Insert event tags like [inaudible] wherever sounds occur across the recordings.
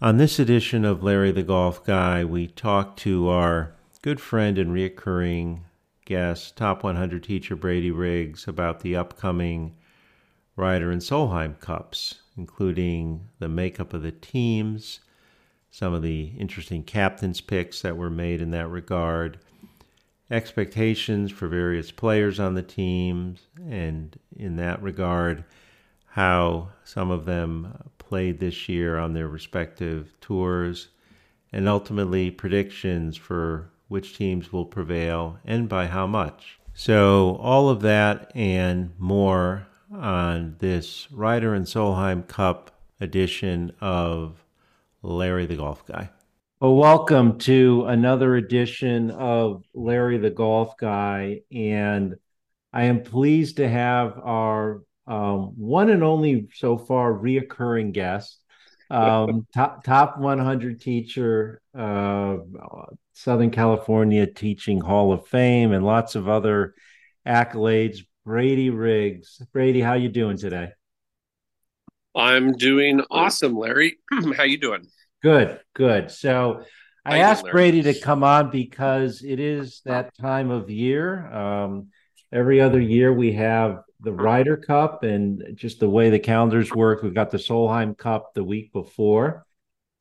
On this edition of Larry the Golf Guy, we talk to our good friend and reoccurring guest, top 100 teacher Brady Riggs, about the upcoming Ryder and Solheim Cups, including the makeup of the teams, some of the interesting captains' picks that were made in that regard, expectations for various players on the teams, and in that regard, how some of them played this year on their respective tours, and ultimately predictions for which teams will prevail and by how much. So, all of that and more on this Ryder and Solheim Cup edition of Larry the Golf Guy. Well, welcome to another edition of Larry the Golf Guy. And I am pleased to have our um, one and only so far reoccurring guest, um, top top 100 teacher, uh, Southern California Teaching Hall of Fame, and lots of other accolades. Brady Riggs, Brady, how you doing today? I'm doing awesome, Larry. [clears throat] how you doing? Good, good. So. I asked Brady to come on because it is that time of year. Um, every other year we have the Ryder Cup and just the way the calendars work. We've got the Solheim Cup the week before.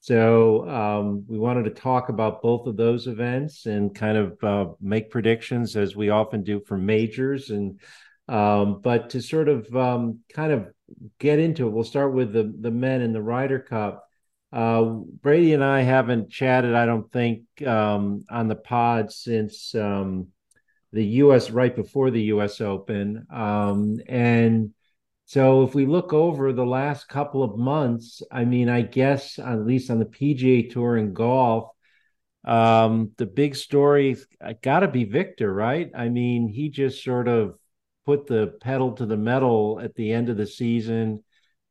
So um, we wanted to talk about both of those events and kind of uh, make predictions as we often do for majors. And um, but to sort of um, kind of get into it, we'll start with the the men in the Ryder Cup. Uh, Brady and I haven't chatted, I don't think, um, on the pod since um, the U.S. right before the U.S. Open, um, and so if we look over the last couple of months, I mean, I guess at least on the PGA Tour in golf, um, the big story got to be Viktor, right? I mean, he just sort of put the pedal to the metal at the end of the season.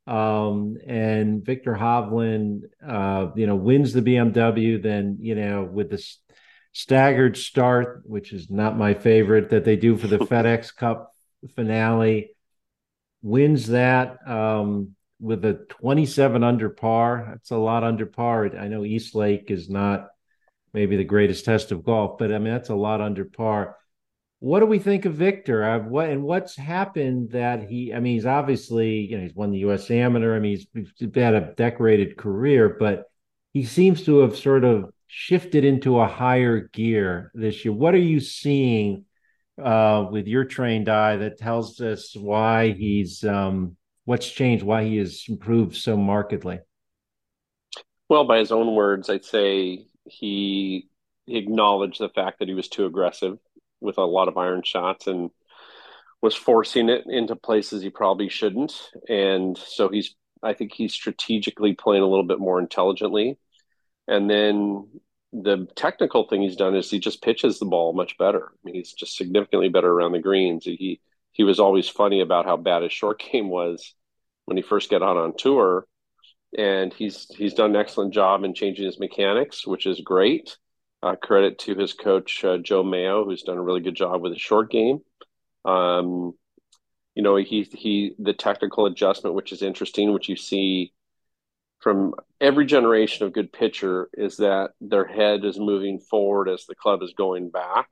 Um, and Viktor Hovland, uh, you know, wins the BMW. Then, you know, with this staggered start, which is not my favorite that they do for the [laughs] FedEx Cup finale. Wins that um, with a 27 under par. That's a lot under par. I know East Lake is not maybe the greatest test of golf, but I mean that's a lot under par. What do we think of Viktor? Uh, what and what's happened that he? I mean, he's obviously you know he's won the U.S. Amateur. I mean, he's, he's had a decorated career, but he seems to have sort of shifted into a higher gear this year. What are you seeing uh, with your trained eye that tells us why he's um, what's changed, why he has improved so markedly? Well, by his own words, I'd say he acknowledged the fact that he was too aggressive with a lot of iron shots and was forcing it into places he probably shouldn't. And so he's, I think he's strategically playing a little bit more intelligently and then the technical thing he's done is he just pitches the ball much better. I mean, he's just significantly better around the greens. He he was always funny about how bad his short [laughs] game was when he first got out on tour, and he's he's done an excellent job in changing his mechanics, which is great. Uh, credit to his coach uh, Joe Mayo, who's done a really good job with his short game. Um, you know, he he the technical adjustment, which is interesting, which you see from every generation of good pitcher is that their head is moving forward as the club is going back.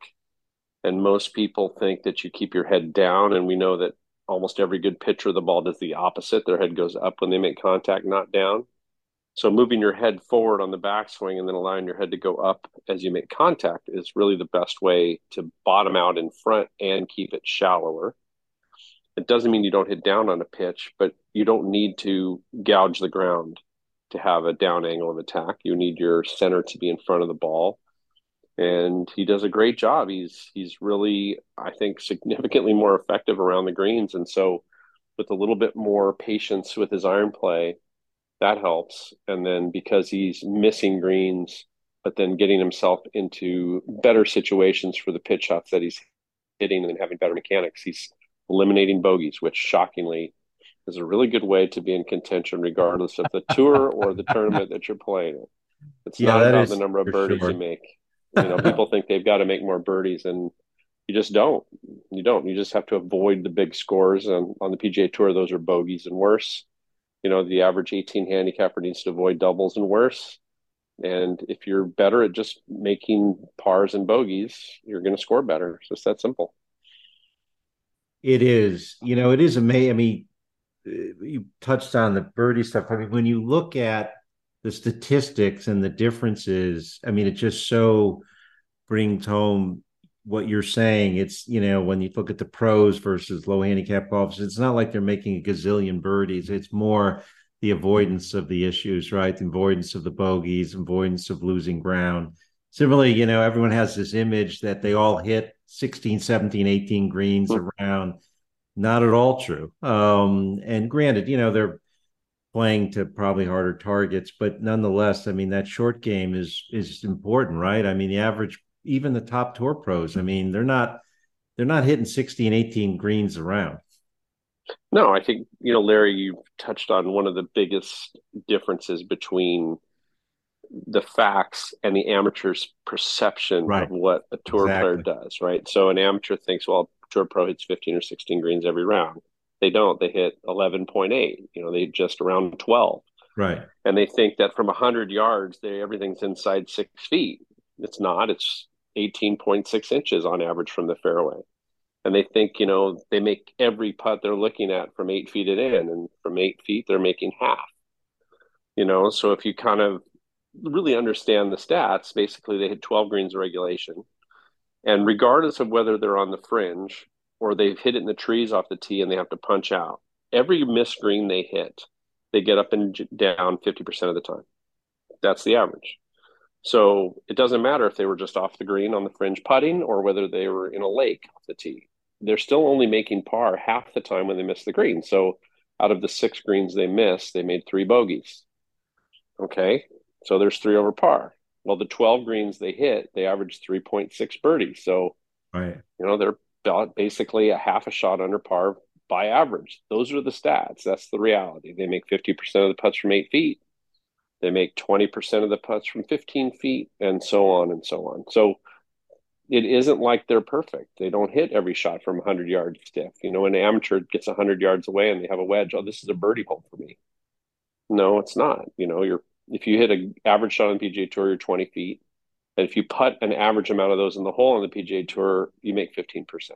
And most people think that you keep your head down. And we know that almost every good pitcher, the ball does the opposite. Their head goes up when they make contact, not down. So moving your head forward on the backswing and then allowing your head to go up as you make contact is really the best way to bottom out in front and keep it shallower. It doesn't mean you don't hit down on a pitch, but you don't need to gouge the ground to have a down angle of attack. You need your center to be in front of the ball. And he does a great job. He's he's really, I think, significantly more effective around the greens. And so with a little bit more patience with his iron play, that helps. And then because he's missing greens, but then getting himself into better situations for the pitch shots that he's hitting and having better mechanics, he's eliminating bogeys, which shockingly is a really good way to be in contention, regardless of the tour or the tournament that you're playing in. It's yeah, not about the number of birdies sure. you make. You know, people think they've got to make more birdies, and you just don't. You don't. You just have to avoid the big scores. And on the PGA Tour, those are bogeys and worse. You know, the average 18 handicapper needs to avoid doubles and worse. And if you're better at just making pars and bogeys, you're going to score better. It's just that simple. It is. You know, it is amazing. I mean, Uh, you touched on the birdie stuff. I mean, when you look at the statistics and the differences, I mean, it just so brings home what you're saying. It's, you know, when you look at the pros versus low handicap golfers, it's not like they're making a gazillion birdies. It's more the avoidance of the issues, right? The avoidance of the bogeys, avoidance of losing ground. Similarly, you know, everyone has this image that they all hit 16, 17, 18 greens around. Not at all true. Um, and granted, you know, they're playing to probably harder targets, but nonetheless, I mean, that short game is is important, right? I mean, the average even the top tour pros, I mean, they're not they're not hitting 16, 18 greens around. No, I think, you know, Larry, you touched on one of the biggest differences between the facts and the amateur's perception right. of what a tour exactly. player does, right? So an amateur thinks, well, tour pro hits 15 or 16 greens every round. They don't. They hit 11.8. You know, they just around 12. Right. And they think that from 100 yards, they everything's inside six feet. It's not. It's 18.6 inches on average from the fairway. And they think, you know, they make every putt they're looking at from eight feet it in, and from eight feet, they're making half. You know, so if you kind of really understand the stats, basically they hit 12 greens of regulation. And regardless of whether they're on the fringe or they've hit it in the trees off the tee and they have to punch out, every missed green they hit, they get up and down 50% of the time. That's the average. So it doesn't matter if they were just off the green on the fringe putting or whether they were in a lake off the tee. They're still only making par half the time when they miss the green. So out of the six greens they missed, they made three bogeys. Okay. So there's three over par. Well, the 12 greens they hit, they averaged 3.6 birdies. So, right. you know, they're basically a half a shot under par by average. Those are the stats. That's the reality. They make 50% of the putts from eight feet. They make 20% of the putts from 15 feet and so on and so on. So it isn't like they're perfect. They don't hit every shot from 100 yards stiff. You know, an amateur gets 100 yards away and they have a wedge. Oh, this is a birdie hole for me. No, it's not. You know, you're if you hit an average shot on the PGA Tour, you're 20 feet. And if you put an average amount of those in the hole on the PGA Tour, you make 15%.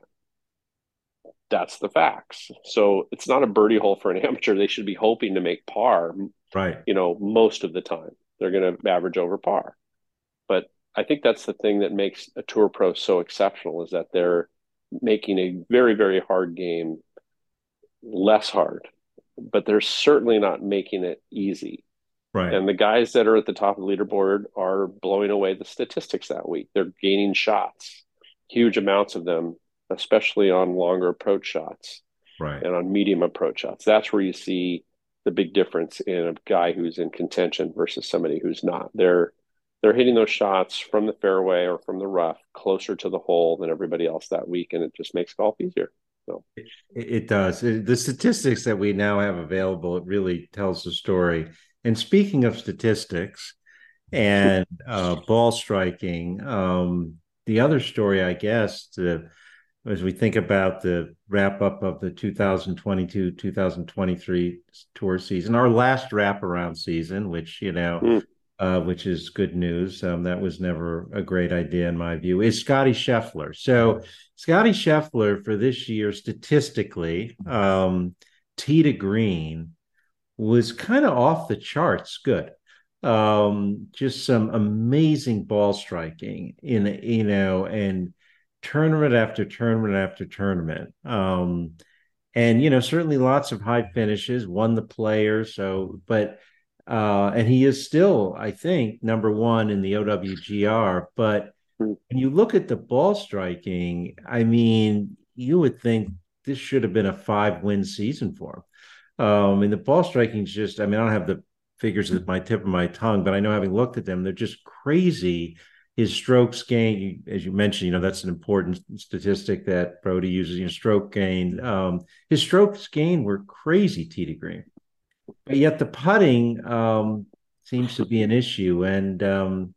That's the facts. So it's not a birdie hole for an [laughs] amateur. They should be hoping to make par right you know most of the time they're going to average over par but i think that's the thing that makes a tour pro so exceptional is that they're making a very very hard game less hard but they're certainly not making it easy right and the guys that are at the top of the leaderboard are blowing away the statistics that week they're gaining shots huge amounts of them especially on longer approach shots right and on medium approach shots that's where you see the big difference in a guy who's in contention versus somebody who's not. They're they're hitting those shots from the fairway or from the rough closer to the hole than everybody else that week, and it just makes golf easier. So it, it does. the statistics that we now have available it really tells the story. And speaking of statistics and [laughs] uh, ball striking, um, the other story, I guess, as we think about the wrap up of the 2022 2023 tour season, our last wraparound season, which, you know, mm. uh, which is good news. Um, that was never a great idea, in my view, is Scotty Scheffler. So, Scotty Scheffler for this year, statistically, um, tee to green was kind of off the charts good um just some amazing ball striking in you know and tournament after tournament after tournament. Um, and you know, certainly lots of high finishes, won the player. So, but uh, and he is still, I think, number one in the OWGR. But when you look at the ball striking, I mean, you would think this should have been a five win season for him. Um, and the ball striking is just, I mean, I don't have the figures at my tip of my tongue, but I know having looked at them, they're just crazy his strokes gain, as you mentioned, you know that's an important statistic that Brodie uses. You know, stroke gain. Um, his strokes gain were crazy to green, but yet the putting um, seems to be an issue. And um,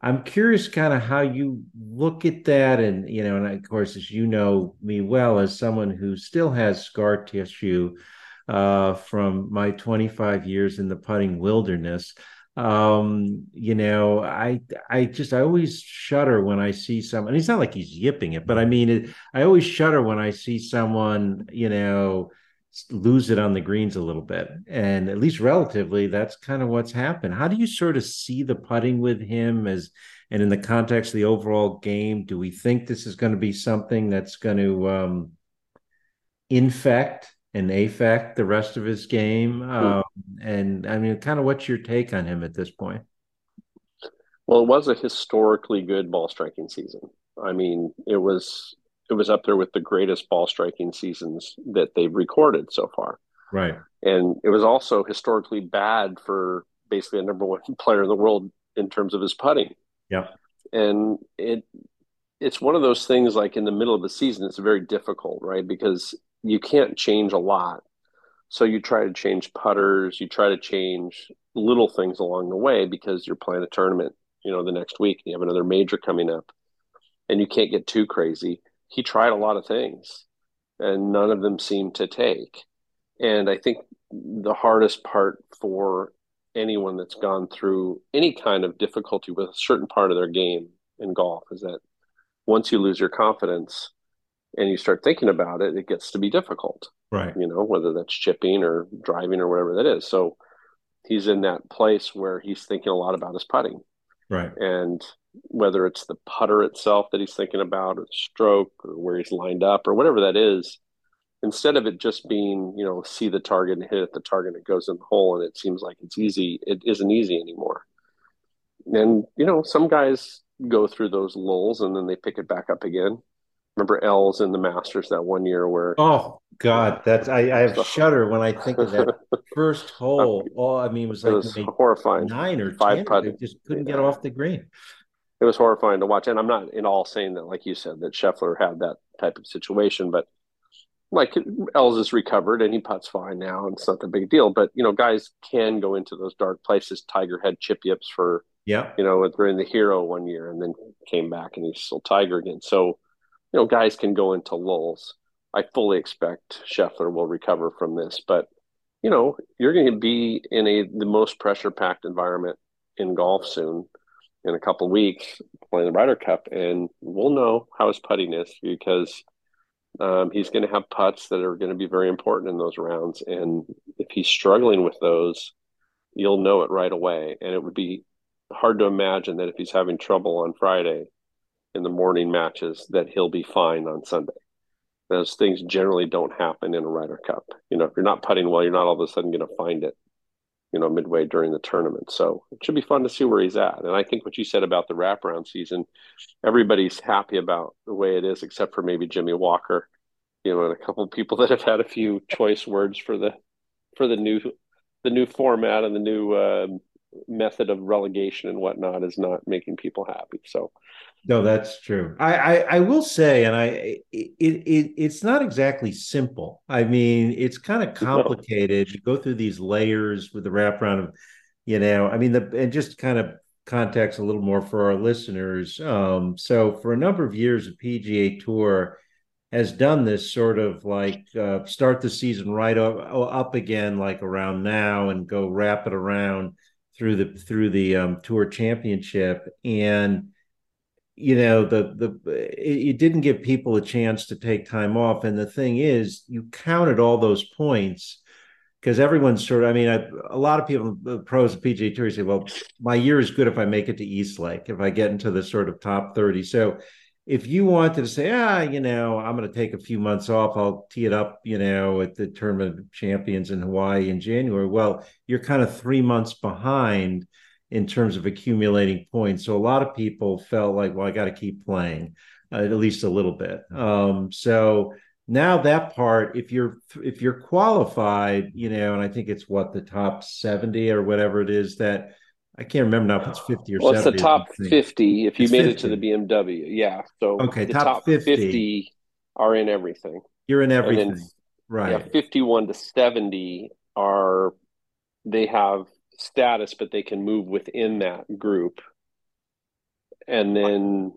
I'm curious, kind of how you look at that, and you know, and of course, as you know me well, as someone who still has scar tissue uh, from my 25 years in the putting wilderness. Um, you know, I I just I always shudder when I see someone. And it's not like he's yipping it, but I mean, it, I always shudder when I see someone, you know, lose it on the greens a little bit. And at least relatively, that's kind of what's happened. How do you sort of see the putting with him as and in the context of the overall game? Do we think this is going to be something that's going to um, infect and affect the rest of his game? Hmm. Um, and I mean, kind of what's your take on him at this point? Well, it was a historically good ball striking season. I mean, it was it was up there with the greatest ball striking seasons that they've recorded so far. Right. And it was also historically bad for basically a number one [laughs] player in the world in terms of his putting. Yeah. And it it's one of those things like in the middle of the season it's very difficult, right? Because you can't change a lot. So you try to change putters, you try to change little things along the way because you're playing a tournament, you know, the next week and you have another major coming up. And you can't get too crazy he tried a lot of things and none of them seemed to take. And I think the hardest part for anyone that's gone through any kind of difficulty with a certain part of their game in golf is that once you lose your confidence and you start thinking about it, it gets to be difficult. Right. You know, whether that's chipping or driving or whatever that is. So he's in that place where he's thinking a lot about his putting. Right. And whether it's the putter itself that he's thinking about or the stroke or where he's lined up or whatever that is instead of it just being you know see the target and hit at the target and it goes in the hole and it seems like it's easy it isn't easy anymore and you know some guys go through those lulls and then they pick it back up again remember Els in the Masters that one year where oh god that's I, I have shudder when I think of that [laughs] first hole oh I mean it was like it was horrifying nine or five 10, putt just couldn't yeah. get off the green it was horrifying to watch. And I'm not in all saying that, like you said, that Scheffler had that type of situation, but like Els is recovered and he puts fine now, and it's not the big deal. But you know, guys can go into those dark places. Tiger had chip yips for yeah, you know, during the hero one year, and then came back and he's still Tiger again. So you know, guys can go into lulls. I fully expect Scheffler will recover from this, but you know, you're going to be in a the most pressure packed environment in golf soon in a couple weeks playing the Ryder Cup, and we'll know how his putting is because um, he's going to have putts that are going to be very important in those rounds. And if he's struggling with those, you'll know it right away. And it would be hard to imagine that if he's having trouble on Friday in the morning matches, that he'll be fine on Sunday. Those things generally don't happen in a Ryder Cup. You know, if you're not putting well, you're not all of a sudden going to find it you know, midway during the tournament. So it should be fun to see where he's at. And I think what you said about the wraparound season, everybody's happy about the way it is, except for maybe Jimmy Walker, you know, and a couple people [laughs] that have had a few choice words for the for the new the new format and the new uh, method of relegation and whatnot is not making people happy. So no, that's true. I, I, I will say, and I it, it it's not exactly simple. I mean, it's kind of complicated. You go through these layers with the wraparound of, you know, I mean, the and just kind of context a little more for our listeners. Um, so for a number of years, the PGA Tour has done this sort of like uh, start the season right up, up again, like around now, and go wrap it around through the through the um, Tour Championship. And you know the the it, it, didn't give people a chance to take time off. And the thing is you counted all those points because everyone's sort of i mean I, a lot of people the pros of pga tour say well my year is good if i make it to east lake if i get into the sort of top 30 so if you wanted to say ah you know i'm going to take a few months off i'll tee it up you know at the tournament of champions in hawaii in january well you're kind of three months behind in terms of accumulating points. So a lot of people felt like, well, I got to keep playing uh, at least a little bit. Um, so now that part, if you're if you're qualified, you know, and I think it's what the top seventy or whatever it is that. I can't remember now if it's 50 or well, 70. it's the top 50 if you it's made 50. it to the BMW. Yeah. So okay, top, top 50. 50. are in everything. You're in everything. Then, right. Yeah, 51 to 70 are they have status, but they can move within that group. And then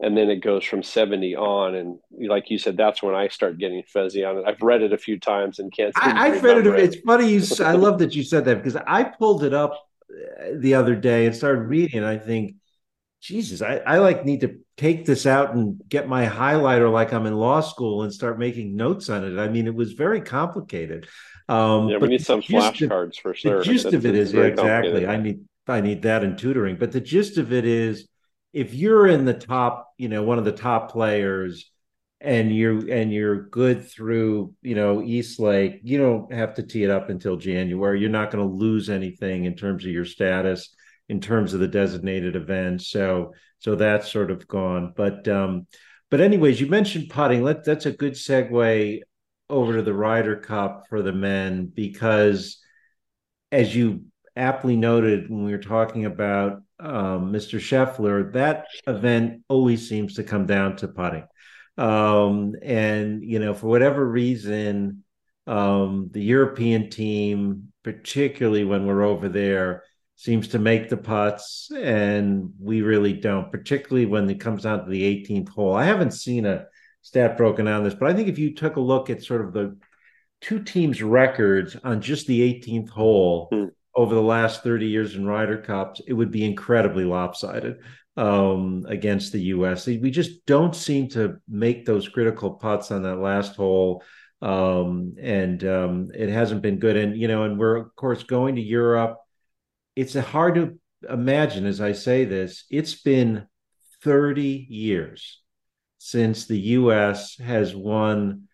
and then it goes from 70 on and like you said that's when i start getting fuzzy on it i've read it a few times and can't I, have read it, it, it's funny you [laughs] i love that you said that because i pulled it up the other day and started reading i think jesus I, I like need to take this out and get my highlighter like i'm in law school and start making notes on it i mean it was very complicated um, yeah, we need some flashcards for sure. The gist of it is yeah, exactly. I need I need that in tutoring, but the gist of it is if you're in the top, you know, one of the top players and you're and you're good through, you know, East Lake, you don't have to tee it up until January. You're not going to lose anything in terms of your status in terms of the designated events. So so that's sort of gone. But um but anyways, you mentioned putting. Let that's a good segue over to the Ryder Cup for the men because as you aptly noted when we were talking about um, Mr. Scheffler, that event always seems to come down to putting. Um, and, you know, for whatever reason, um, the European team, particularly when we're over there, seems to make the putts, and we really don't, particularly when it comes down to the 18th hole. I haven't seen a stat broken down this, but I think if you took a look at sort of the two teams' records on just the 18th hole, mm over the last 30 years in Ryder Cups, it would be incredibly lopsided um, against the U.S. We just don't seem to make those critical putts on that last hole. Um, and um, it hasn't been good. And, you know, and we're, of course, going to Europe. It's hard to imagine as I say this, it's been 30 years since the U.S. has won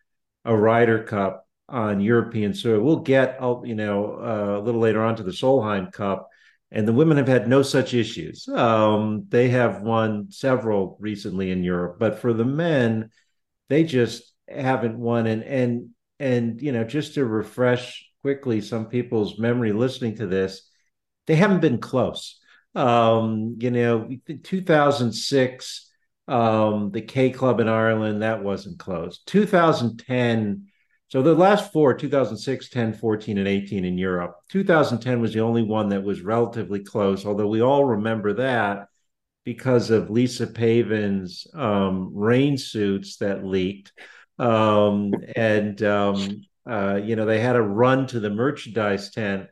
a Ryder Cup on European soil. We'll get, uh, you know, uh, a little later on to the Solheim Cup, and the women have had no such issues. Um, they have won several recently in Europe, but for the men, they just haven't won. And and and you know, just to refresh quickly some people's memory listening to this, they haven't been close. Um, you know, 2006, um, the K Club in Ireland, that wasn't close. 2010 so the last four, 2006, 10, 14, and 18 in Europe. 2010 was the only one that was relatively close, although we all remember that because of Lisa Pavin's um, rain suits that leaked. Um, and, um, uh, you know, they had a run to the merchandise tent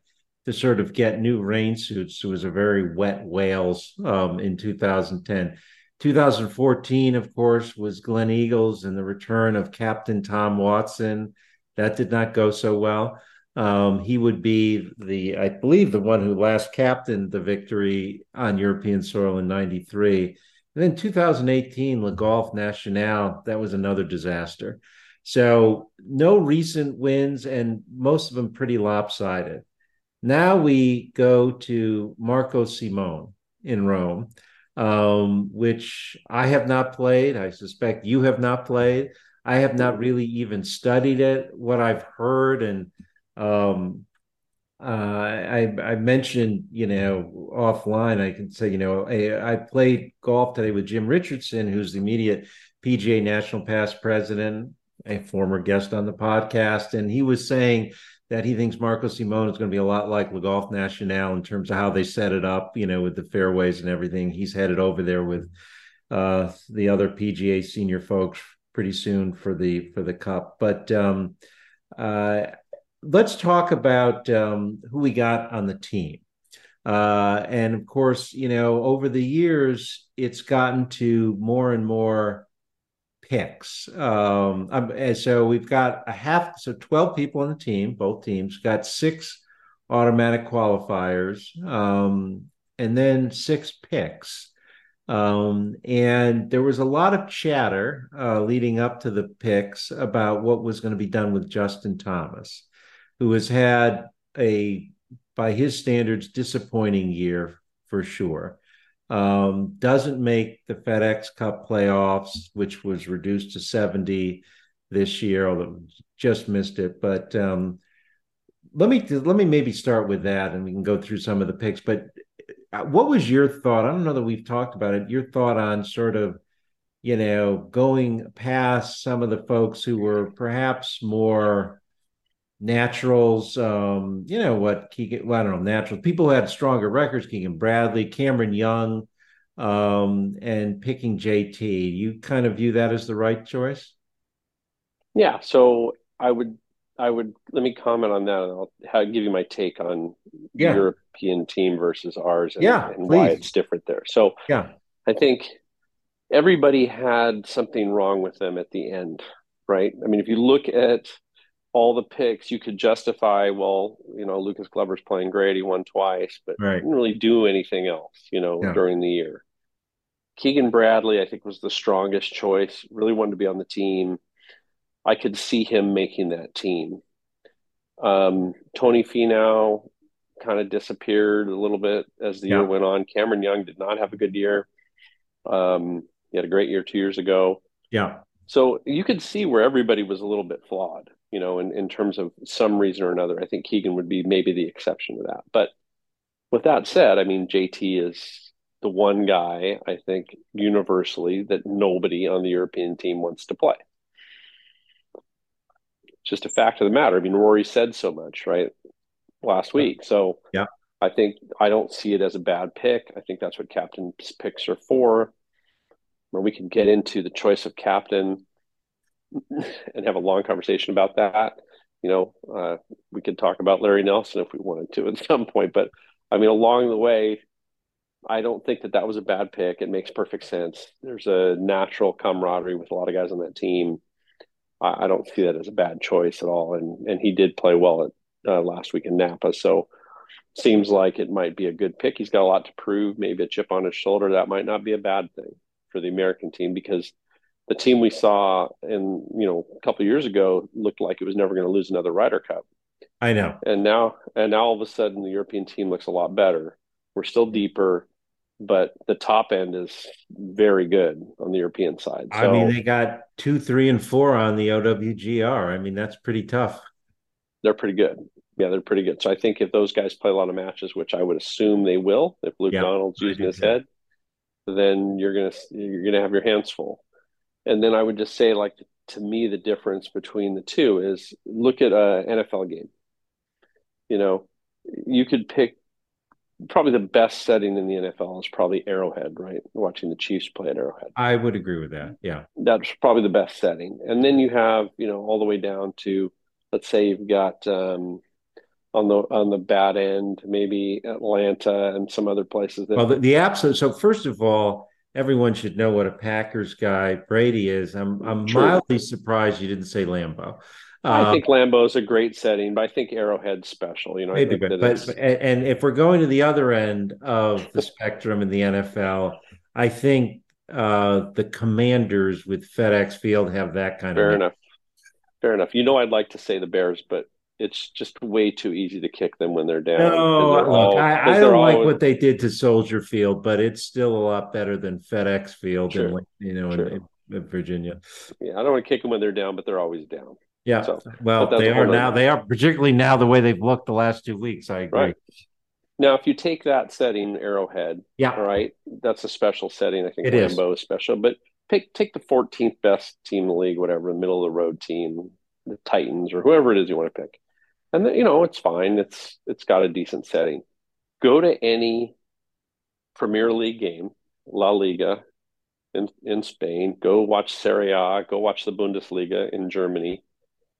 to sort of get new rain suits. It was a very wet Wales um, in 2010. 2014, of course, was Gleneagles and the return of Captain Tom Watson that did not go so well. Um, he would be the, I believe, the one who last captained the victory on European soil in '93. And then 2018, Le Golf National, that was another disaster. So no recent wins, and most of them pretty lopsided. Now we go to Marco Simone in Rome, um, which I have not played. I suspect you have not played. I have not really even studied it. What I've heard and um, uh, I, I mentioned, you know, offline, I can say, you know, I, I, played golf today with Jim Richerson, who's the immediate PGA National Past president, a former guest on the podcast, and he was saying that he thinks Marco Simone is going to be a lot like Le Golf National in terms of how they set it up, you know, with the fairways and everything. He's headed over there with uh, the other PGA senior folks pretty soon for the for the cup. But um, uh, let's talk about um, who we got on the team. Uh, and of course, you know, over the years, it's gotten to more and more picks. Um, and so we've got a half, so 12 people on the team, both teams got six automatic qualifiers, um, and then six picks. Um, and there was a lot of chatter uh, leading up to the picks about what was going to be done with Justin Thomas, who has had a, by his standards, disappointing year for sure. Um, doesn't make the FedEx Cup playoffs, which was reduced to 70 this year, although just missed it. But um, let me let me maybe start with that, and we can go through some of the picks. But what was your thought? I don't know that we've talked about it. Your thought on sort of, you know, going past some of the folks who were perhaps more naturals. Um, you know what? Keegan, well, I don't know, naturals. People who had stronger records. Keegan Bradley, Cameron Young, um, and picking JT. You kind of view that as the right choice? Yeah. So I would, I would let me comment on that, and I'll give you my take on yeah. European team versus ours, and, yeah, and why it's different there. So yeah, I think everybody had something wrong with them at the end, right? I mean, if you look at all the picks, you could justify, well, you know, Lucas Glover's playing great. He won twice, but right. didn't really do anything else, you know, yeah. during the year. Keegan Bradley, I think, was the strongest choice. Really wanted to be on the team. I could see him making that team. Um, Tony Finau kind of disappeared a little bit as the yeah. year went on. Cameron Young did not have a good year. Um, he had a great year two years ago. Yeah. So you could see where everybody was a little bit flawed, you know, in, in terms of some reason or another. I think Keegan would be maybe the exception to that. But with that said, I mean, JT is the one guy, I think, universally that nobody on the European team wants to play. Just a fact of the matter. I mean, Rory said so much, right, last week. So yeah, I think I don't see it as a bad pick. I think that's what captain's picks are for where we can get into the choice of captain [laughs] and have a long conversation about that. You know, uh, we could talk about Larry Nelson if we wanted to at [laughs] some point, but I mean, along the way, I don't think that that was a bad pick. It makes perfect sense. There's a natural camaraderie with a lot of guys on that team. I, I don't see that as a bad choice at all. And and he did play well at uh, last week in Napa, so seems like it might be a good pick. He's got a lot to prove. Maybe a chip on his shoulder. That might not be a bad thing for the American team because the team we saw in you know a couple years ago looked like it was never going to lose another Ryder Cup. I know. And now and now all of a sudden the European team looks a lot better. We're still deeper, but the top end is very good on the European side. So, I mean, they got two, three, and four on the OWGR. I mean, that's pretty tough. They're pretty good. Yeah, they're pretty good. So I think if those guys play a lot of matches, which I would assume they will, if Luke yeah, Donald's using his head, then you're gonna you're gonna have your hands full. And then I would just say, like to me, the difference between the two is look at a NFL game. You know, you could pick probably the best setting in the NFL is probably Arrowhead, right? Watching the Chiefs play at Arrowhead. I would agree with that. Yeah. That's probably the best setting. And then you have, you know, all the way down to let's say you've got um, on the on the bad end, maybe Atlanta and some other places. That- well, the, the absolute. So first of all, everyone should know what a Packers guy Brady is. I'm I'm True. mildly surprised you didn't say Lambeau. I um, think Lambeau is a great setting, but I think Arrowhead's special. You know, maybe, but, but and if we're going to the other end of the spectrum in the NFL, I think uh, the Commanders with FedEx Field have that kind Fair of. Fair enough. Fair enough. You know, I'd like to say the Bears, but it's just way too easy to kick them when they're down. No, they're look, all, I, I don't like what they did to Soldier Field, but it's still a lot better than FedEx Field, sure. in, you know, sure. in, in, Virginia. Yeah, I don't want to kick them when they're down, but they're always down. Yeah, so, well, they are now. They are particularly now the way they've looked the last two weeks. I agree. Right. Now, if you take that setting, Arrowhead, yeah, right, that's a special setting. I think it Lambeau is. is special, but take take the 14th best team in the league, whatever, the middle of the road team, the Titans or whoever it is you want to pick and then, you know it's fine. It's it's got a decent setting. Go to any Premier League game, La Liga in in Spain. Go watch Serie A. Go watch the Bundesliga in Germany.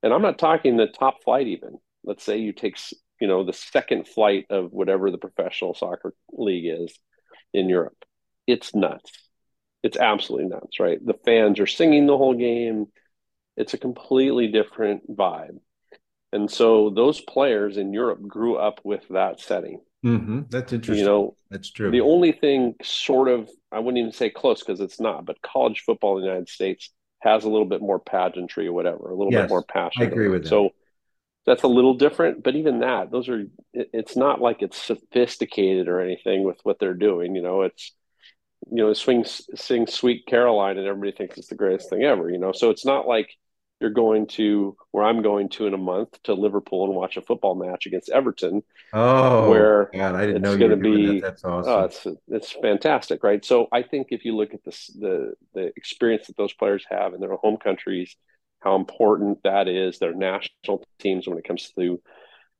And I'm not talking the top flight even. Let's say you take you know the second flight of whatever the professional soccer league is in Europe. It's nuts. It's absolutely nuts, right? The fans are singing the whole game. It's a completely different vibe. And so those players in Europe grew up with that setting. Mm-hmm. That's interesting. You know, that's true. The only thing sort of, I wouldn't even say close because it's not, but college football in the United States has a little bit more pageantry or whatever, a little yes, bit more passion. I agree with that. So that's a little different, but even that, those are, it's not like it's sophisticated or anything with what they're doing. You know, it's, you know, swing, sing Sweet Caroline and everybody thinks it's the greatest thing ever, you know? So it's not like, you're going to where I'm going to in a month to Liverpool and watch a football match against Everton. Oh, where God, I didn't know you were be, that. That's awesome. Uh, it's it's fantastic, right? So I think if you look at this, the the experience that those players have in their home countries, how important that is, their national teams when it comes to,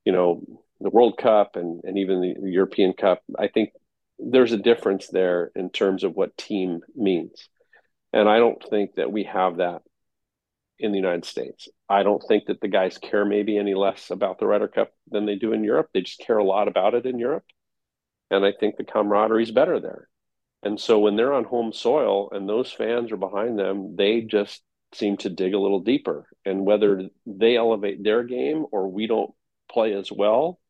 you know, the World Cup and and even the European Cup. I think there's a difference there in terms of what team means. And I don't think that we have that in the United States. I don't think that the guys care maybe any less about the Ryder Cup than they do in Europe. They just care a lot about it in Europe. And I think the camaraderie is better there. And so when they're on home soil and those fans are behind them, they just seem to dig a little deeper. And whether they elevate their game or we don't play as well,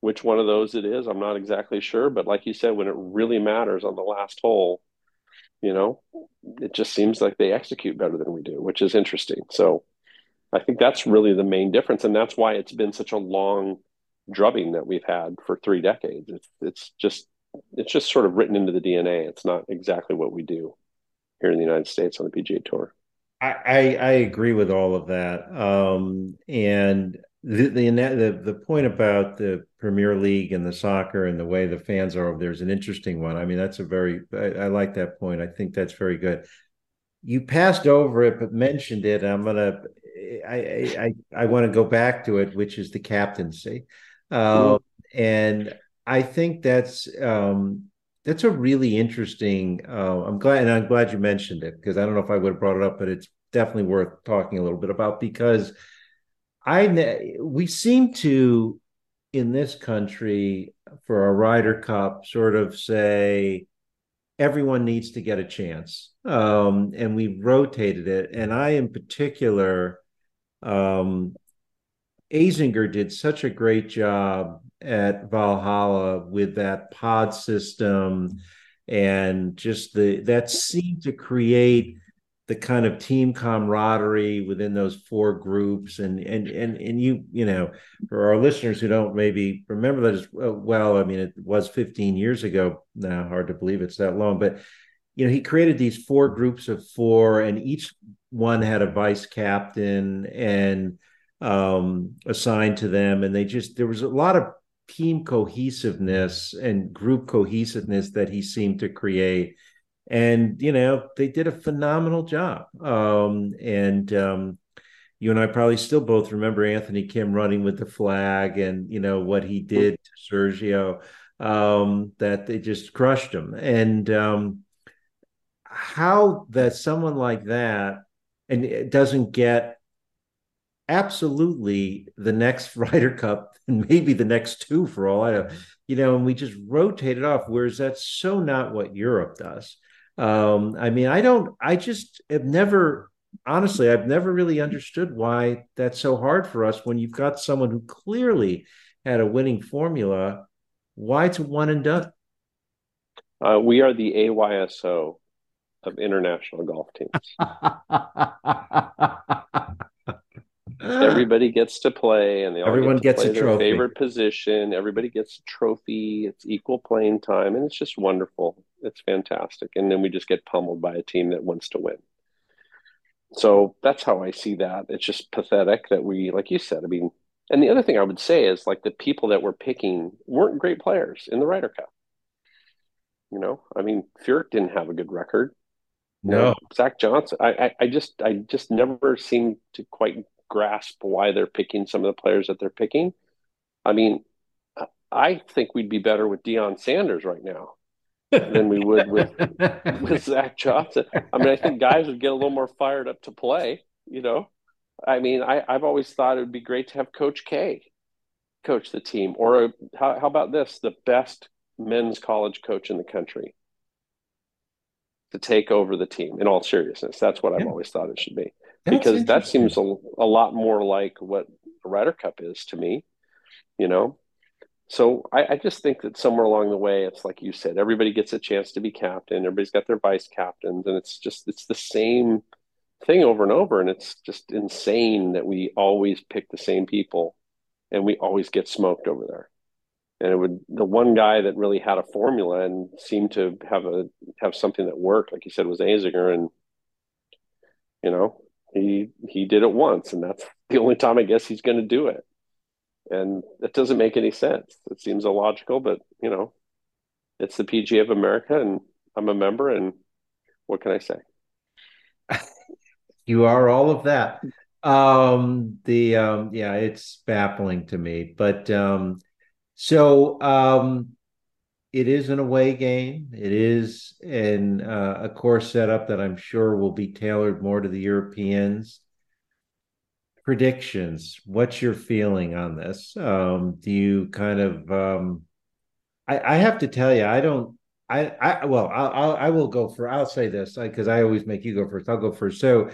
which one of those it is, I'm not exactly sure. But like you said, when it really matters on the last hole, you know, it just seems like they execute better than we do, which is interesting. So I think that's really the main difference. And that's why it's been such a long drubbing that we've had for three decades. It's, it's just, it's just sort of written into the DNA. It's not exactly what we do here in the United States on the PGA Tour. I, I, I agree with all of that. Um, and the, the the the point about the Premier League and the soccer and the way the fans are over there is an interesting one. I mean, that's a very I, I, like that point. I think that's very good. You passed over it, but mentioned it. I'm gonna I I I want to go back to it, which is the captaincy, uh, and I think that's um, that's a really interesting. Uh, I'm glad, and I'm glad you mentioned it because I don't know if I would have brought it up, but it's definitely worth talking a little bit about because I we seem to in this country for a Ryder Cup sort of say everyone needs to get a chance, um, and we rotated it. And I, in particular, um, Azinger did such a great job at Valhalla with that pod system and just the that seemed to create the kind of team camaraderie within those four groups and and and and you you know for our listeners who don't maybe remember that as well i mean it was 15 years ago now hard to believe it's that long but you know he created these four groups of four and each one had a vice captain and um assigned to them. And they just there was a lot of team cohesiveness and group cohesiveness that he seemed to create and you know they did a phenomenal job. Um, and um, you and I probably still both remember Anthony Kim running with the flag, and you know what he did to Sergio. Um, that they just crushed him, and um, how that someone like that and it doesn't get absolutely the next [laughs] Ryder Cup and maybe the next two for all I know, you know, and we just rotate it off. Whereas that's so not what Europe does. Um, I mean, I don't, I just have never, honestly, I've never really understood why that's so hard for us when you've got someone who clearly had a winning formula. Why it's one and done? Uh, we are the AYSO of international golf teams. [laughs] Everybody gets to play, and they all everyone get gets a trophy. favorite position. Everybody gets a trophy. It's equal playing time, and it's just wonderful. It's fantastic. And then we just get pummeled by a team that wants to win. So that's how I see that. It's just pathetic that we, like you said, I mean, and the other thing I would say is like the people that we're picking weren't great players in the Ryder Cup. You know, I mean, Furyk didn't have a good record. No, Zach Johnson. I, I, I just, I just never seem to quite grasp why they're picking some of the players that they're picking. I mean, I think we'd be better with Deion Sanders right now than we would with [laughs] with Zach Johnson. I mean, I think guys would get a little more fired up to play. You know, I mean, I, I've always thought it would be great to have Coach K coach the team, or how, how about this? The best men's college coach in the country to take over the team. In all seriousness, that's what I've always thought it should be because that seems a, a lot more like what the Ryder Cup is to me. You know, so I, I, just think that somewhere along the way, it's like you said, everybody gets a chance to be captain. Everybody's got their vice captains, and it's just it's the same thing over and over. And it's just insane that we always pick the same people, and we always get smoked over there. And it would the one guy that really had a formula and seemed to have a have something that worked, like you said, was Azinger, and you know he he did it once, and that's the only time I guess he's going to do it and it doesn't make any sense. It seems illogical, but you know, it's the PGA of America, and I'm a member, and what can I say? [laughs] you are all of that. Um, the um, yeah, it's baffling to me, but um, so um, it is an away game. It is in uh, a course setup that I'm sure will be tailored more to the Europeans. Predictions. What's your feeling on this? Um, do you kind of? Um, I, I have to tell you, I don't. I, I well, I'll, I'll go for. I'll say this because I always make you go first. I'll go first. So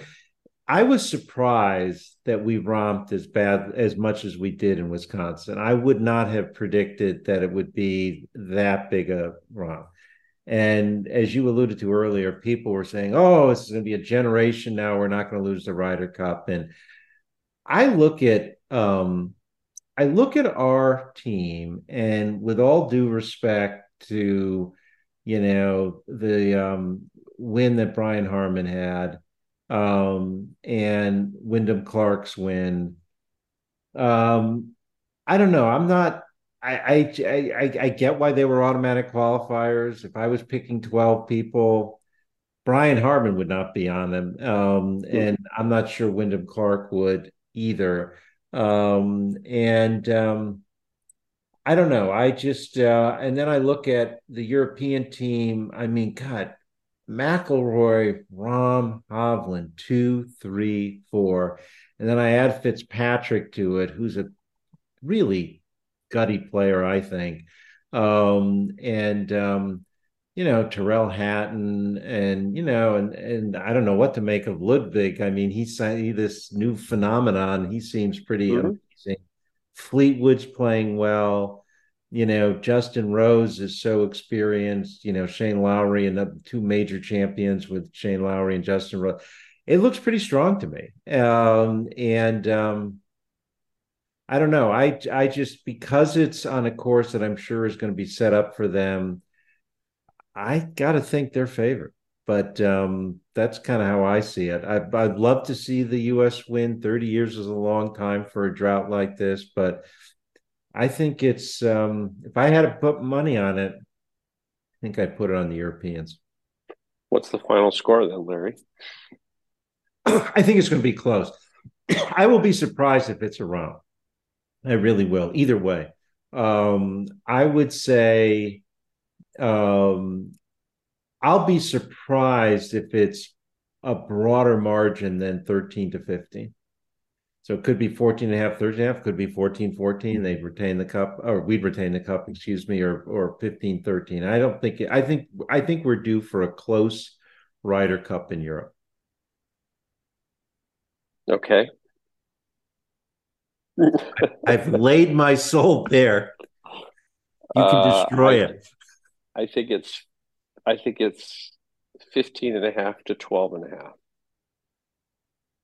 I was surprised that we romped as bad as much as we did in Wisconsin. I would not have predicted that it would be that big a romp. And as you alluded to earlier, people were saying, "Oh, this is going to be a generation now. We're not going to lose the Ryder Cup." And I look at um, I look at our team, and with all due respect to, you know, the um, win that Brian Harman had, um, and Wyndham Clark's win. Um, I don't know. I'm not. I, I I I get why they were automatic qualifiers. If I was picking twelve people, Brian Harman would not be on them, um, and I'm not sure Wyndham Clark would either. Um, and um, I don't know. I just uh, and then I look at the European team. I mean, God, McIlroy, Rahm, Hovland, two, three, four. And then I add Fitzpatrick to it, who's a really gutty player, I think. Um, and um, you know, Tyrrell Hatton and you know, and and I don't know what to make of Ludvig. I mean, he's he, this new phenomenon. He seems pretty mm-hmm. amazing. Fleetwood's playing well you know, Justin Rose is so experienced, you know, Shane Lowry and the two major champions with Shane Lowry and Justin Rose. It looks pretty strong to me. Um, and um, I don't know. I I just because it's on a course that I'm sure is going to be set up for them, I got to think they're favored. But um, that's kind of how I see it. I, I'd love to see the U.S. win. Thirty years is a long time for a drought like this, but I think it's um, if I had to put money on it, I think I'd put it on the Europeans. What's the final score then, Larry? I think it's going to be close. [clears throat] I will be surprised if it's a around. I really will. Either way, um, I would say um, I'll be surprised if it's a broader margin than 13 to 15. So it could be 14 and a half, 13 and a half, could be 14, 14. They'd retain the cup, or we'd retain the cup, excuse me, or or 15, 13. I don't think I think I think we're due for a close Ryder Cup in Europe. Okay. I've laid my soul there. You can uh, destroy uh, I, it. I think it's I think it's 15 and a half to 12 and a half.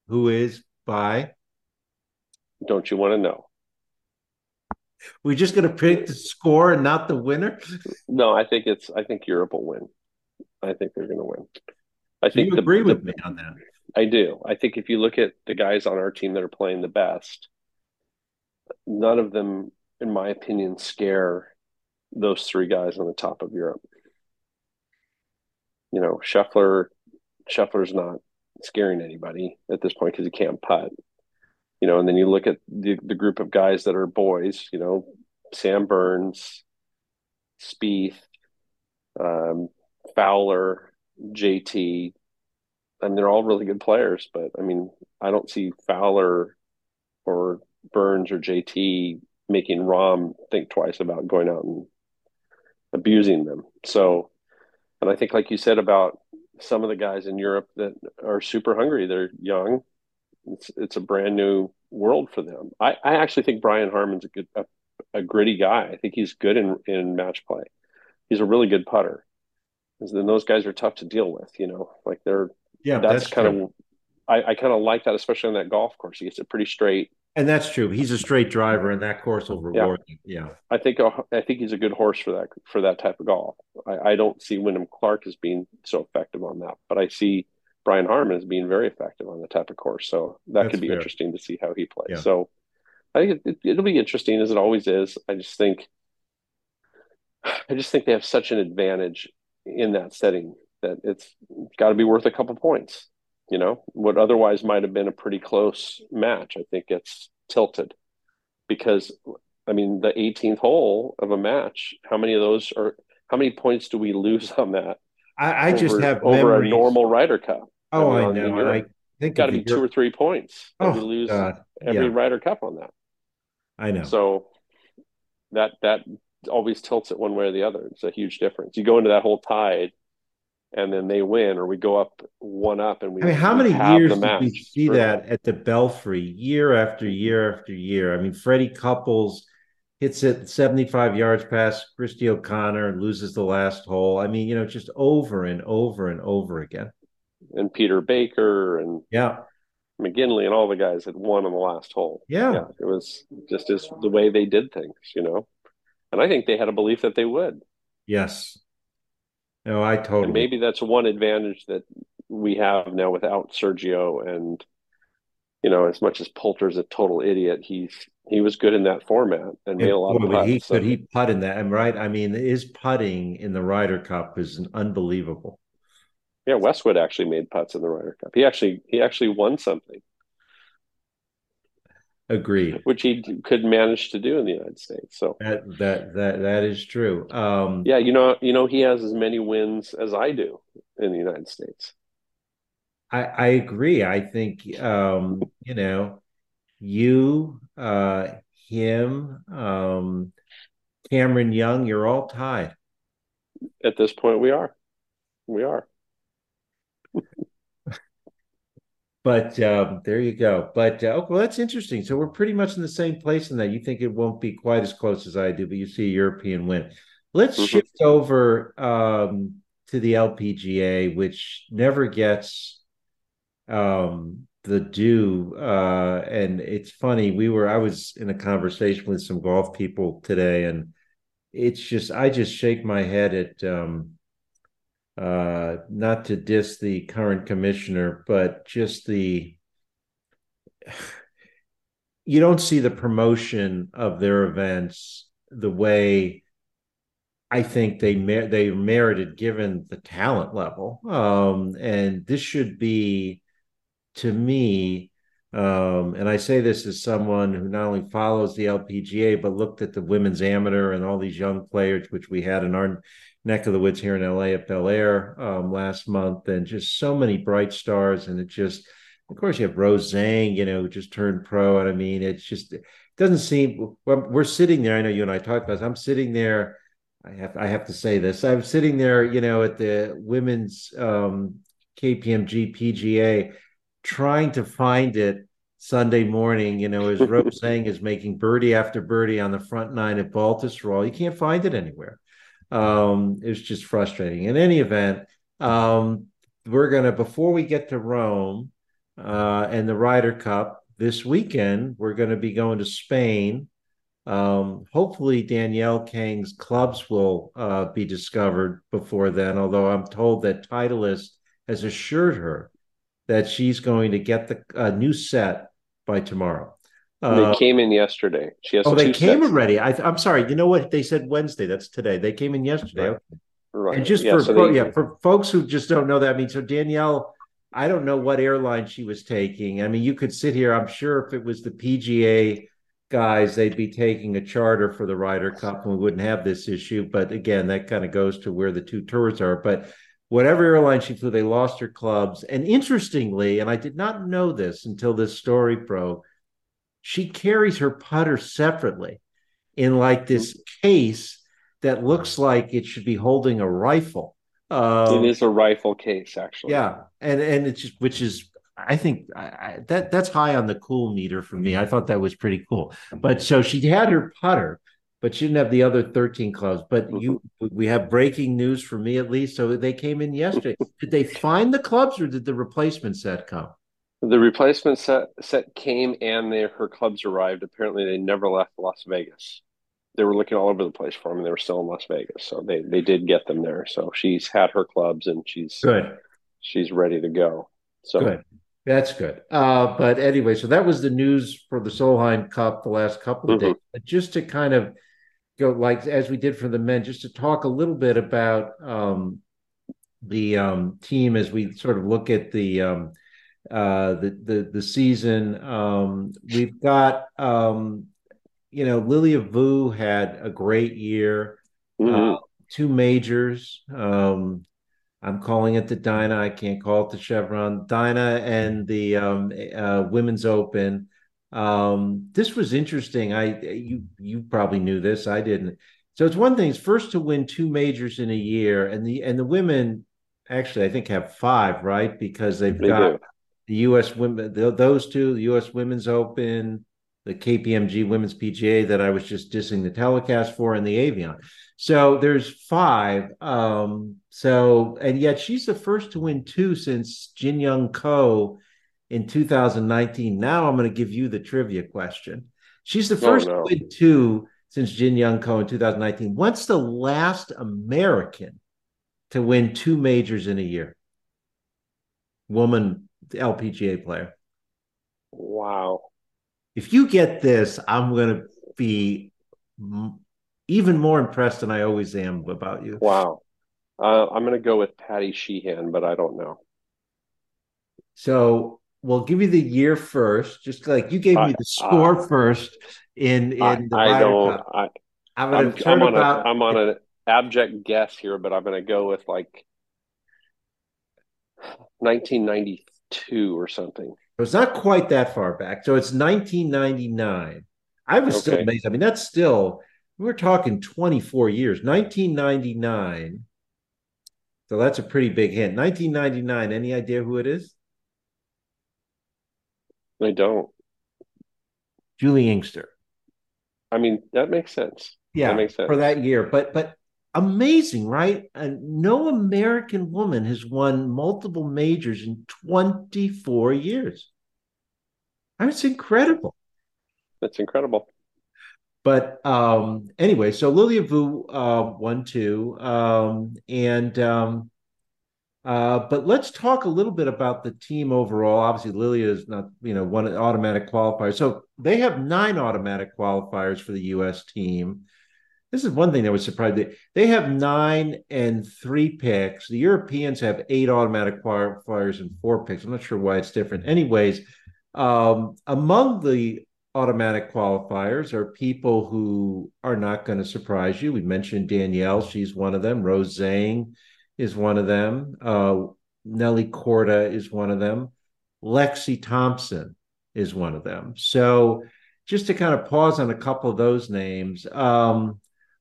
Who is by? Don't you want to know? We're just going to pick the score and not the winner. No, I think it's. I think Europe will win. I think they're going to win. I think you the, agree with me on that. I do. I think if you look at the guys on our team that are playing the best, none of them, in my opinion, scare those three guys on the top of Europe. You know, Scheffler. Scheffler's not scaring anybody at this point because he can't putt you know, and then you look at the, the group of guys that are boys, you know, Sam Burns, Spieth, um, Fowler, JT. I mean, they're all really good players, but I mean, I don't see Fowler or Burns or JT making Rahm think twice about going out and abusing them. So, and I think, like you said about some of the guys in Europe that are super hungry, they're young, it's it's a brand new world for them. I, I actually think Brian Harman's a good a, a gritty guy. I think he's good in in match play. He's a really good putter. And then those guys are tough to deal with. You know, like they're yeah. That's, that's kind true. of I, I kind of like that, especially on that golf course. He gets it pretty straight. And that's true. He's a straight driver, and that course will reward yeah. Yeah, I think uh, I think he's a good horse for that for that type of golf. I, I don't see Wyndham Clark as being so effective on that, but I see Brian Harman as being very effective on the type of course. So that That's could be fair. interesting to see how he plays. Yeah. So I think it, it, it'll be interesting as it always is. I just think, I just think they have such an advantage in that setting that it's got to be worth a couple points. You know, what otherwise might have been a pretty close match, I think it's tilted because, I mean, the 18th hole of a match, how many of those are how many points do we lose on that? I, I over, just have over memories. a normal Ryder Cup. Oh, I, know. I think got to be two or three points. Oh, we lose God. every yeah. Ryder Cup on that. I know. So that that always tilts it one way or the other. It's a huge difference. You go into that whole tide, and then they win, or we go up one up, and we. I mean, how many years did we see that at the Belfry, year after year after year? I mean, Freddie Couples hits it 75 yards past Christy O'Connor and loses the last hole. I mean, you know, just over and over and over again. And Peter Baker and yeah, McGinley and all the guys had won on the last hole. Yeah. yeah it was just as the way they did things, you know. And I think they had a belief that they would. Yes. No, I totally. And maybe that's one advantage that we have now without Sergio. And you know, as much as Poulter's a total idiot, he's he was good in that format and made a lot boy, of putts. He so. could he putt in that. I'm right. I mean, his putting in the Ryder Cup is unbelievable. Yeah, Westwood actually made putts in the Ryder Cup. He actually he actually won something. Agreed. Which he could manage to do in the United States. So that that that that is true. Um, yeah, you know, you know, he has as many wins as I do in the United States. I, I agree. I think um, you know, you, uh, him, um, Cameron Young, you're all tied. At this point, we are. We are. But um, there you go. But uh, okay, well, that's interesting. So we're pretty much in the same place in that. You think it won't be quite as close as I do, but you see a European win. Let's mm-hmm. shift over um, to the LPGA, which never gets um, the due. Uh, and it's funny. We were. I was in a conversation with some golf people today, and it's just I just shake my head at. Um, uh, not to diss the current commissioner, but just the you don't see the promotion of their events the way I think they mer- they merited given the talent level. Um, and this should be, to me, um, and I say this as someone who not only follows the LPGA but looked at the women's amateur and all these young players, which we had in our neck of the woods here in LA at Bel Air um, last month, and just so many bright stars. And it just, of course, you have Rose Zhang, you know, just turned pro. And I mean, it's just, it doesn't seem, well, we're sitting there. I know you and I talked about this. I'm sitting there. I have, I have to say this. I'm sitting there, you know, at the women's um, KPMG PGA trying to find it Sunday morning, you know, as [laughs] Rose Zhang is making birdie after birdie on the front nine at Baltusrol. You can't find it anywhere. Um, it was just frustrating. In any event, um, we're gonna before we get to Rome uh, and the Ryder Cup this weekend, we're to be going to Spain. Um, hopefully, Danielle Kang's clubs will uh, be discovered before then. Although I'm told that Titleist has assured her that she's going to get the uh, new set by tomorrow. Uh, they came in yesterday. She has. Oh, they came sets. already. I, am sorry. You know what? They said Wednesday. That's today. They came in yesterday. Right. right. And just yeah, for, so they, yeah, for folks who just don't know that, I mean, so Danielle, I don't know what airline she was taking. I mean, you could sit here. I'm sure if it was the PGA guys, they'd be taking a charter for the Ryder Cup, and we wouldn't have this issue. But again, that kind of goes to where the two tours are. But whatever airline she flew, they lost her clubs. And interestingly, and I did not know this until this story broke she carries her putter separately in like this mm-hmm. case that looks like it should be holding a rifle. Um, it is a rifle case, actually. Yeah, and and it's just which is I think I, I, that that's high on the cool meter for me. I thought that was pretty cool. But so she had her putter, but she didn't have the other 13 clubs. But mm-hmm. you, we have breaking news for me at least. So they came in yesterday. [laughs] did they find the clubs or did the replacement set come? The replacement set set came and they, her clubs arrived. Apparently, they never left Las Vegas. They were looking all over the place for them, and they were still in Las Vegas. So they they did get them there. So she's had her clubs, and she's good. She's ready to go. So good. That's good. Uh, but anyway, so that was the news for the Solheim Cup the last couple of mm-hmm. days. But just to kind of go like as we did for the men, just to talk a little bit about um, the um, team as we sort of look at the um, uh, the the the season. Um, we've got um, you know Lilia Vu had a great year. Mm-hmm. Uh, two majors. Um, I'm calling it the Dinah. I can't call it the Chevron. Dinah and the um, uh, Women's Open. Um, this was interesting. I you you probably knew this. I didn't. So it's one thing. It's first to win two majors in a year, and the and the women actually I think have five, right? Because they've they got do. The U.S. women, the, those two, the U.S. Women's Open, the KPMG Women's PGA that I was just dissing the telecast for, and the Evian. So there's five. Um, so and yet she's the first to win two since Jin Young Ko in 2019. Now I'm going to give you the trivia question. She's the oh, first oh, no. to win two since Jin Young Ko in 2019. What's the last American to win two majors in a year? Woman LPGA player. Wow. If you get this, I'm going to be even more impressed than I always am about you. Wow. Uh, I'm going to go with Patty Sheehan, but I don't know. So we'll give you the year first, just like you gave me the score first in in I, the I don't. Cup. I, I'm, I'm, I'm on about, a, I'm on an abject guess here, but I'm going to go with like 1992 or something. It's not quite that far back. So it's 1999. I was okay. still amazed. I mean, that's still, we're talking 24 years. 1999. So that's a pretty big hint. 1999. Any idea who it is? I don't. Juli Inkster. I mean, that makes sense. Yeah, that makes sense. for that year. But but amazing, right? And no American woman has won multiple majors in 24 years. That's incredible. That's incredible. But um, anyway, so Lilia Vu uh, won two, um, and um, uh, but let's talk a little bit about the team overall. Obviously, Lilia is not, you know, one automatic qualifier. So they have nine automatic qualifiers for the U.S. team. This is one thing that was surprising. They have nine and three picks. The Europeans have eight automatic qualifiers and four picks. I'm not sure why it's different. Anyways, um, among the automatic qualifiers are people who are not going to surprise you. We mentioned Danielle; she's one of them. Rose Zhang is one of them. Uh, Nelly Korda is one of them. Lexi Thompson is one of them. So just to kind of pause on a couple of those names, um,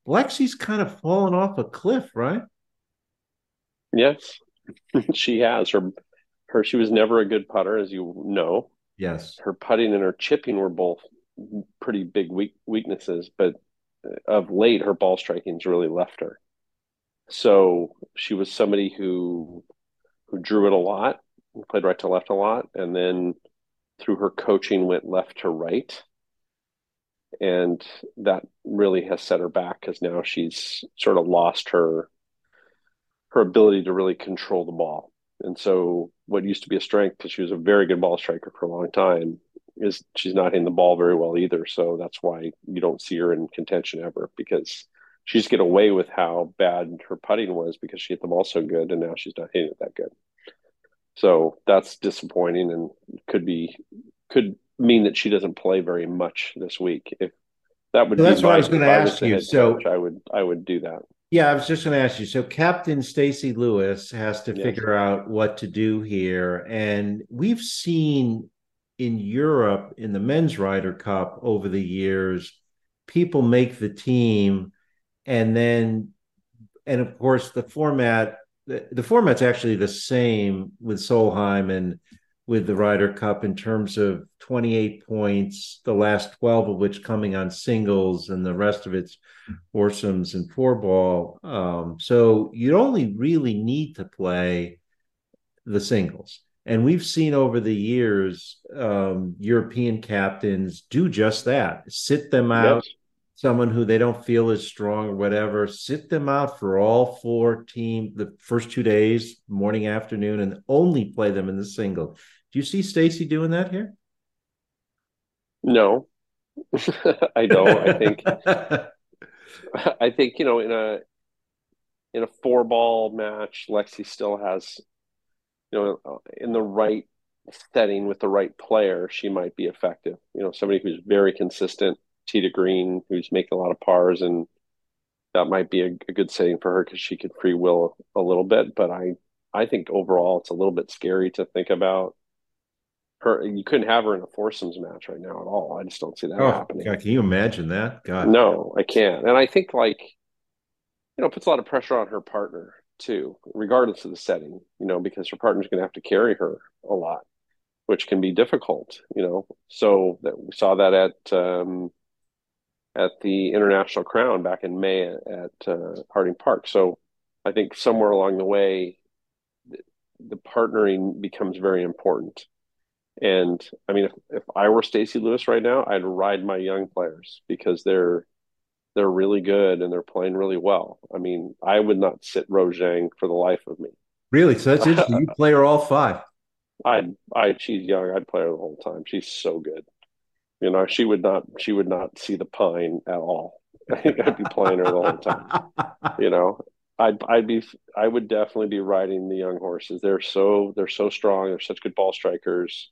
Lexi's kind of fallen off a cliff, right? Yes, [laughs] she has. Her, her, she was never a good putter, as you know. Yes, her putting and her chipping were both pretty big weak, weaknesses, but of late, her ball striking's really left her. So she was somebody who who drew it a lot, played right to left a lot, and then through her coaching went left to right. And that really has set her back because now she's sort of lost her her ability to really control the ball. And so what used to be a strength because she was a very good ball striker for a long time is she's not hitting the ball very well either. So that's why you don't see her in contention ever because she just get away with how bad her putting was because she hit the ball so good, and now she's not hitting it that good. So that's disappointing, and could be could mean that she doesn't play very much this week. If that would, so that's what I was going to ask you. So coach, I would I would do that. Yeah, I was just going to ask you. So Captain Stacy Lewis has to yes. figure out what to do here, and we've seen in Europe in the men's Ryder Cup over the years, people make the team and then and of course the format the, the format's actually the same with Solheim and with the Ryder Cup in terms of 28 points, the last 12 of which coming on singles and the rest of it's foursomes and four ball. Um, so you only really need to play the singles. And we've seen over the years um, European captains do just that sit them out, yes someone who they don't feel is strong or whatever, sit them out for all four team the first two days, morning, afternoon, and only play them in the single. Do you see Stacy doing that here? No, [laughs] I don't. I think [laughs] I think you know in a in a four ball match, Lexi still has you know in the right setting with the right player, she might be effective. You know, somebody who's very consistent tee to green who's making a lot of pars and that might be a, a good setting for her because she could free will a little bit. But I I think overall it's a little bit scary to think about her. You couldn't have her in a foursomes match right now at all. I just don't see that oh, happening. God, can you imagine that? God, no, I can't. And I think like you know puts a lot of pressure on her partner too, regardless of the setting. You know, because her partner's going to have to carry her a lot, which can be difficult. You know, so that we saw that at. Um, at the International Crown back in May at, uh, Harding Park. So I think somewhere along the way, the partnering becomes very important. And I mean, if, if I were Stacy Lewis right now, I'd ride my young players because they're they're really good and they're playing really well. I mean, I would not sit Rose Zhang for the life of me. Really? So that's interesting. You [laughs] play her all five. I I she's young. I'd play her the whole time. She's so good. You know, she would not she would not see the pine at all. [laughs] I'd be playing her the whole time. [laughs] You know, I'd I'd be I would definitely be riding the young horses. They're so they're so strong. They're such good ball strikers.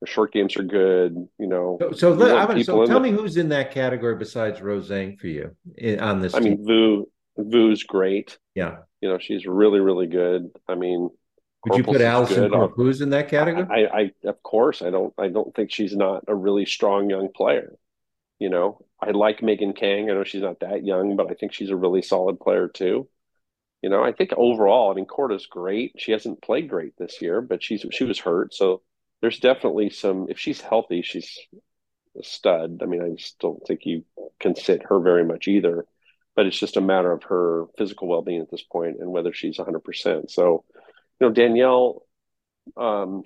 The short games are good. You know. So, so, let, so tell me who's in that category besides Rose Zhang for you on this. I team. mean, Vu Vu's great. Yeah. You know, she's really really good. I mean, would you put Allisen Corpuz in that category? I, I, of course, I don't, I don't think she's not a really strong young player. You know, I like Megan Khang. I know she's not that young, but I think she's a really solid player too. You know, I think overall, I mean, Korda's great. She hasn't played great this year, but she's she was hurt, so there's definitely some. If she's healthy, she's a stud. I mean, I just don't think you can sit her very much either. But it's just a matter of her physical well being at this point and whether she's 100. percent So you know, Danielle, um,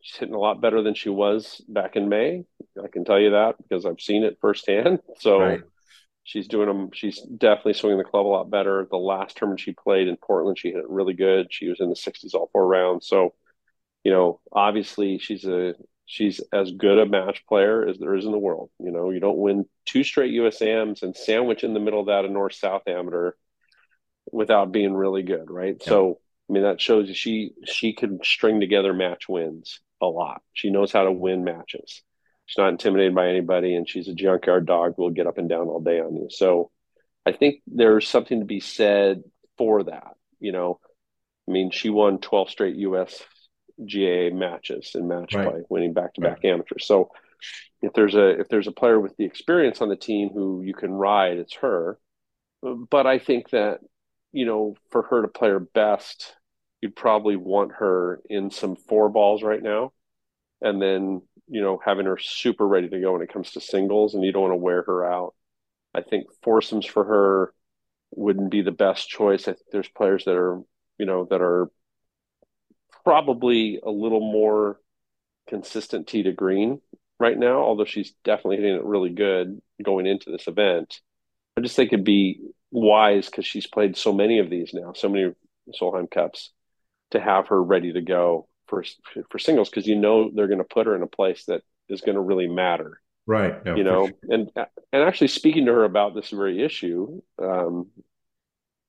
she's hitting a lot better than she was back in May. I can tell you that because I've seen it firsthand. [laughs] So right. she's doing them. She's definitely swinging the club a lot better. The last tournament she played in Portland, she hit it really good. She was in the 60s all four rounds. So, you know, obviously she's a she's as good a match player as there is in the world. You know, you don't win two straight USAMs and sandwich in the middle of that a North South amateur without being really good, right? Yeah. So I mean, that shows you she she can string together match wins a lot. She knows how to win matches. She's not intimidated by anybody, and she's a junkyard dog who will get up and down all day on you. So, I think there's something to be said for that. You know, I mean, she won 12 straight U.S. GA matches and match right. play, winning back-to-back right. amateurs. So, if there's a if there's a player with the experience on the team who you can ride, it's her. But I think that you know, for her to play her best, you'd probably want her in some four balls right now. And then, you know, having her super ready to go when it comes to singles and you don't want to wear her out. I think foursomes for her wouldn't be the best choice. I think there's players that are, you know, that are probably a little more consistent tee to green right now, although she's definitely hitting it really good going into this event. I just think it'd be wise because she's played so many of these now, so many Solheim Cups, to have her ready to go for for singles because you know they're going to put her in a place that is going to really matter. Right. No, you know, sure. and and actually speaking to her about this very issue, um,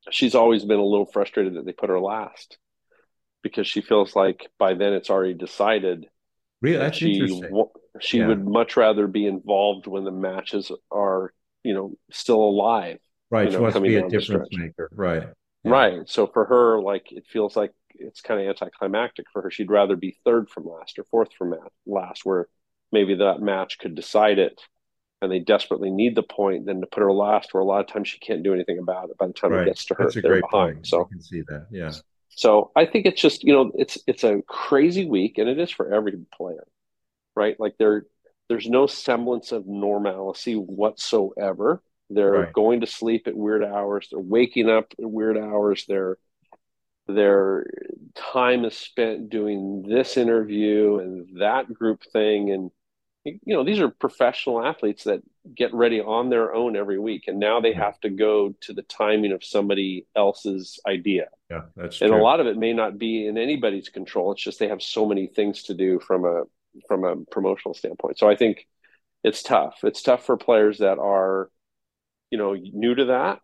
she's always been a little frustrated that they put her last because she feels like by then it's already decided. Really, that's she, interesting. She yeah. would much rather be involved when the matches are, you know, still alive Right. You know, she wants to be a difference maker. Right. Yeah. Right. So for her, like it feels like it's kind of anticlimactic for her. She'd rather be third from last or fourth from last, where maybe that match could decide it and they desperately need the point than to put her last, where a lot of times she can't do anything about it by the time right. it gets to her. That's a they're behind. Point. So I can see that. Yeah. So I think it's just, you know, it's it's a crazy week and it is for every player. Right. Like there there's no semblance of normalcy whatsoever they're right. going to sleep at weird hours. They're waking up at weird hours. Their their time is spent doing this interview and that group thing. And you know, these are professional athletes that get ready on their own every week, and now they have to go to the timing of somebody else's idea. Yeah, that's true. and true. a lot of it may not be in anybody's control. It's just they have so many things to do from a from a promotional standpoint. So I think it's tough. It's tough for players that are you know, new to that,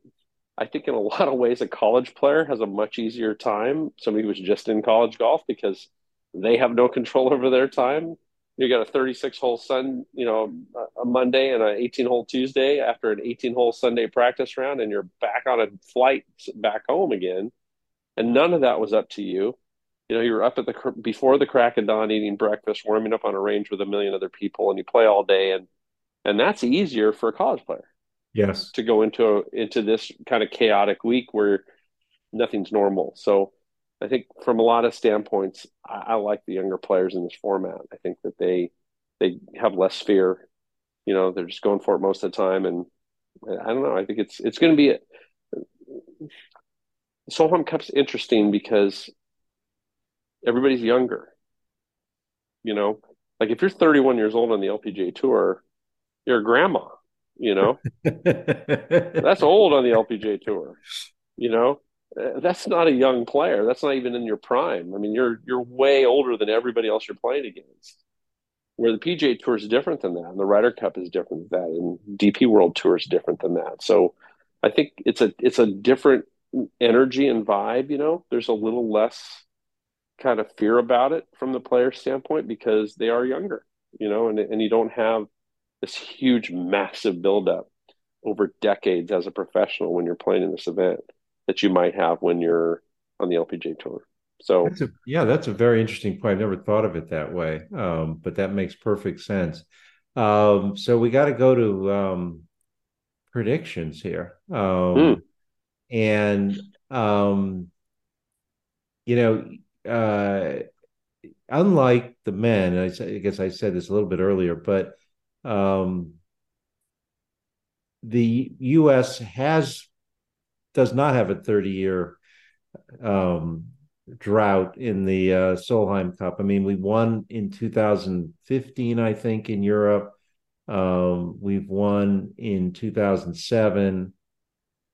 I think in a [laughs] lot of ways a college player has a much easier time. Somebody who's just in college golf because they have no control over their time. You got a 36 hole sun, you know, a Monday and an 18 hole Tuesday after an 18 hole Sunday practice round, and you're back on a flight back home again. And none of that was up to you. You know, you were up at the before the crack of dawn eating breakfast, warming up on a range with a million other people, and you play all day, and and that's easier for a college player. Yes, to go into into this kind of chaotic week where nothing's normal. So I think from a lot of standpoints, I, I, like the younger players in this format. I think that they they have less fear. You know, they're just going for it most of the time, and I don't know. I think it's it's going to be a, Solheim Cup's interesting because everybody's younger. You know, like if you're 31 years old on the LPGA tour, you're a grandma. You know, [laughs] that's old on the LPGA tour. You know, Uh, that's not a young player. That's not even in your prime. I mean, you're you're way older than everybody else you're playing against. Where the PGA Tour is different than that, and the Ryder Cup is different than that, and DP World Tour is different than that. So, I think it's a it's a different energy and vibe. You know, there's a little less kind of fear about it from the player standpoint because they are younger. You know, and and you don't have this huge, massive buildup over decades as a professional when you're playing in this event that you might have when you're on the LPGA tour. So that's a, yeah, that's a very interesting point. I've never thought of it that way, um, but that makes perfect sense. Um, so we got to go to um, predictions here, mm. and um, you know, uh, unlike the men, I, I, guess I said this a little bit earlier, but um, the U.S. has does not have a 30 year um, drought in the uh, Solheim Cup. I mean, we won in 2015, I think, in Europe. Um, we've won in 2007.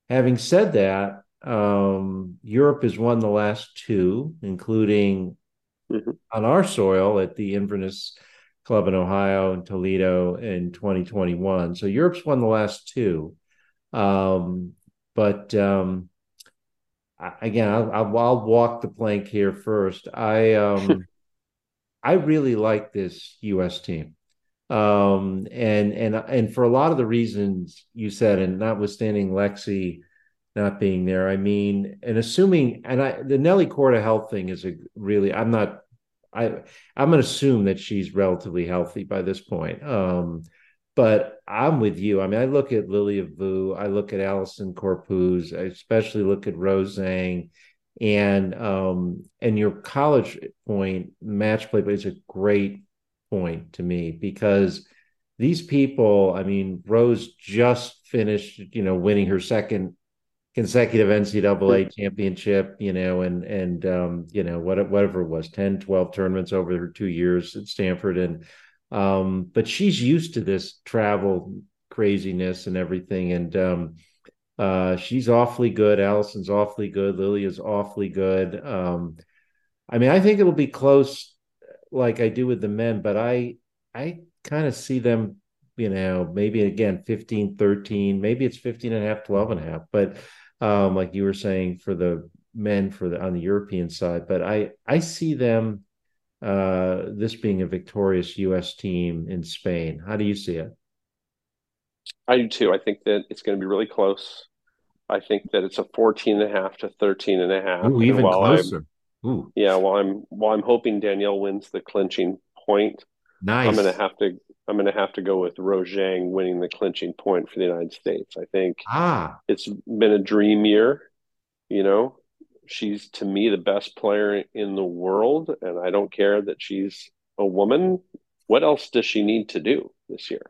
Having said that, um, Europe has won the last two, including mm-hmm. on our soil at the Inverness Club in Ohio and Toledo in 2021. So Europe's won the last two. Um, but um, again, I'll, I'll, walk the plank here first. I um, [laughs] I really like this U.S. team, um, and and and for a lot of the reasons you said, and notwithstanding Lexi not being there, I mean, and assuming, and I the Nelly Korda health thing is a really, I'm not. I I'm going to assume that she's relatively healthy by this point. Um, but I'm with you. I mean, I look at Lilia Vu, I look at Allisen Corpuz, I especially look at Rose Zhang, and um, and your college point, match play, is a great point to me because these people, I mean, Rose just finished, you know, winning her second consecutive NCAA championship, you know, and and um, you know, what, whatever it was, 10, 12 tournaments over her two years at Stanford. And um, but she's used to this travel craziness and everything. And um, uh, she's awfully good. Allison's awfully good. Lilia's awfully good. Um, I mean, I think it'll be close like I do with the men, but I I kind of see them, you know, maybe again 15, 13, maybe it's 15 and a half, 12 and a half. But um, like you were saying for the men for the on the European side, but I I see them uh, this being a victorious U.S. team in Spain. How do you see it? I do too. I think that it's going to be really close. I think that it's a 14 and a half to 13 and a half. Ooh, even closer. Ooh. Yeah, while I'm while I'm hoping Danielle wins the clinching point, nice. I'm going to have to I'm going to have to go with Rose Zhang winning the clinching point for the United States. I think ah. it's been a dream year, you know, she's to me the best player in the world, and I don't care that she's a woman. What else does she need to do this year?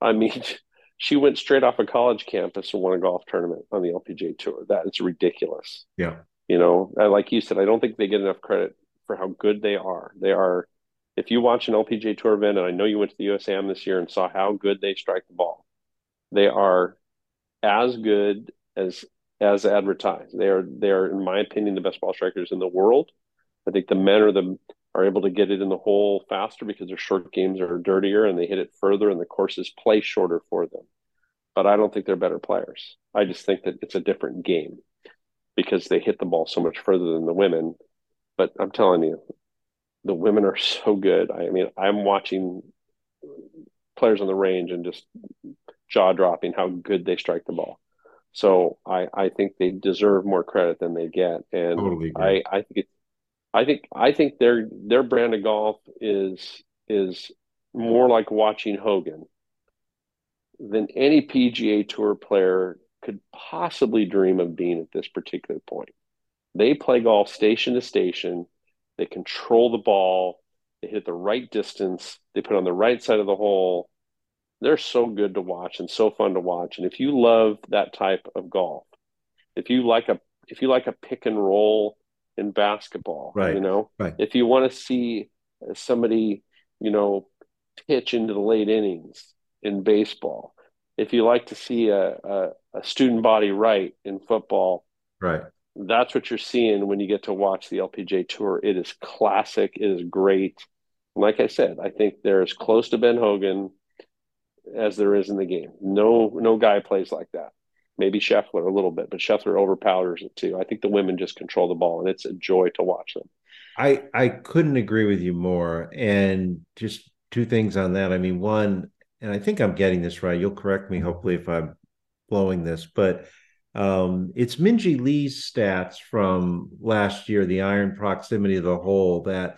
I mean, [laughs] she went straight off a college campus and won a golf tournament on the LPGA tour. That is ridiculous. Yeah. You know, like you said, I don't think they get enough credit for how good they are. They are, if you watch an LPGA tour event, and I know you went to the USAM this year and saw how good they strike the ball, they are as good as as advertised. They are they are, in my opinion, the best ball strikers in the world. I think the men are the are able to get it in the hole faster because their short games are dirtier and they hit it further and the courses play shorter for them. But I don't think they're better players. I just think that it's a different game because they hit the ball so much further than the women. But I'm telling you, the women are so good. I mean, I'm watching players on the range and just jaw dropping how good they strike the ball. So I, I think they deserve more credit than they get. And totally I, I think it, I think I think their their brand of golf is is more like watching Hogan than any PGA Tour player could possibly dream of being at this particular point. They play golf station to station. They control the ball. They hit the right distance. They put on the right side of the hole. They're so good to watch and so fun to watch. And if you love that type of golf, if you like a if you like a pick and roll in basketball, right. you know, right. if you want to see somebody, you know, pitch into the late innings in baseball, if you like to see a, a, a student body right in football, right, that's what you're seeing when you get to watch the LPGA Tour. It is classic. It is great. Like I said, I think they're as close to Ben Hogan as there is in the game. No, no guy plays like that. Maybe Scheffler a little bit, but Scheffler overpowers it too. I think the women just control the ball, and it's a joy to watch them. I I couldn't agree with you more. And just two things on that. I mean, one, and I think I'm getting this right. You'll correct me, hopefully, if I'm blowing this, but um, it's Minjee Lee's stats from last year, the iron proximity of the hole that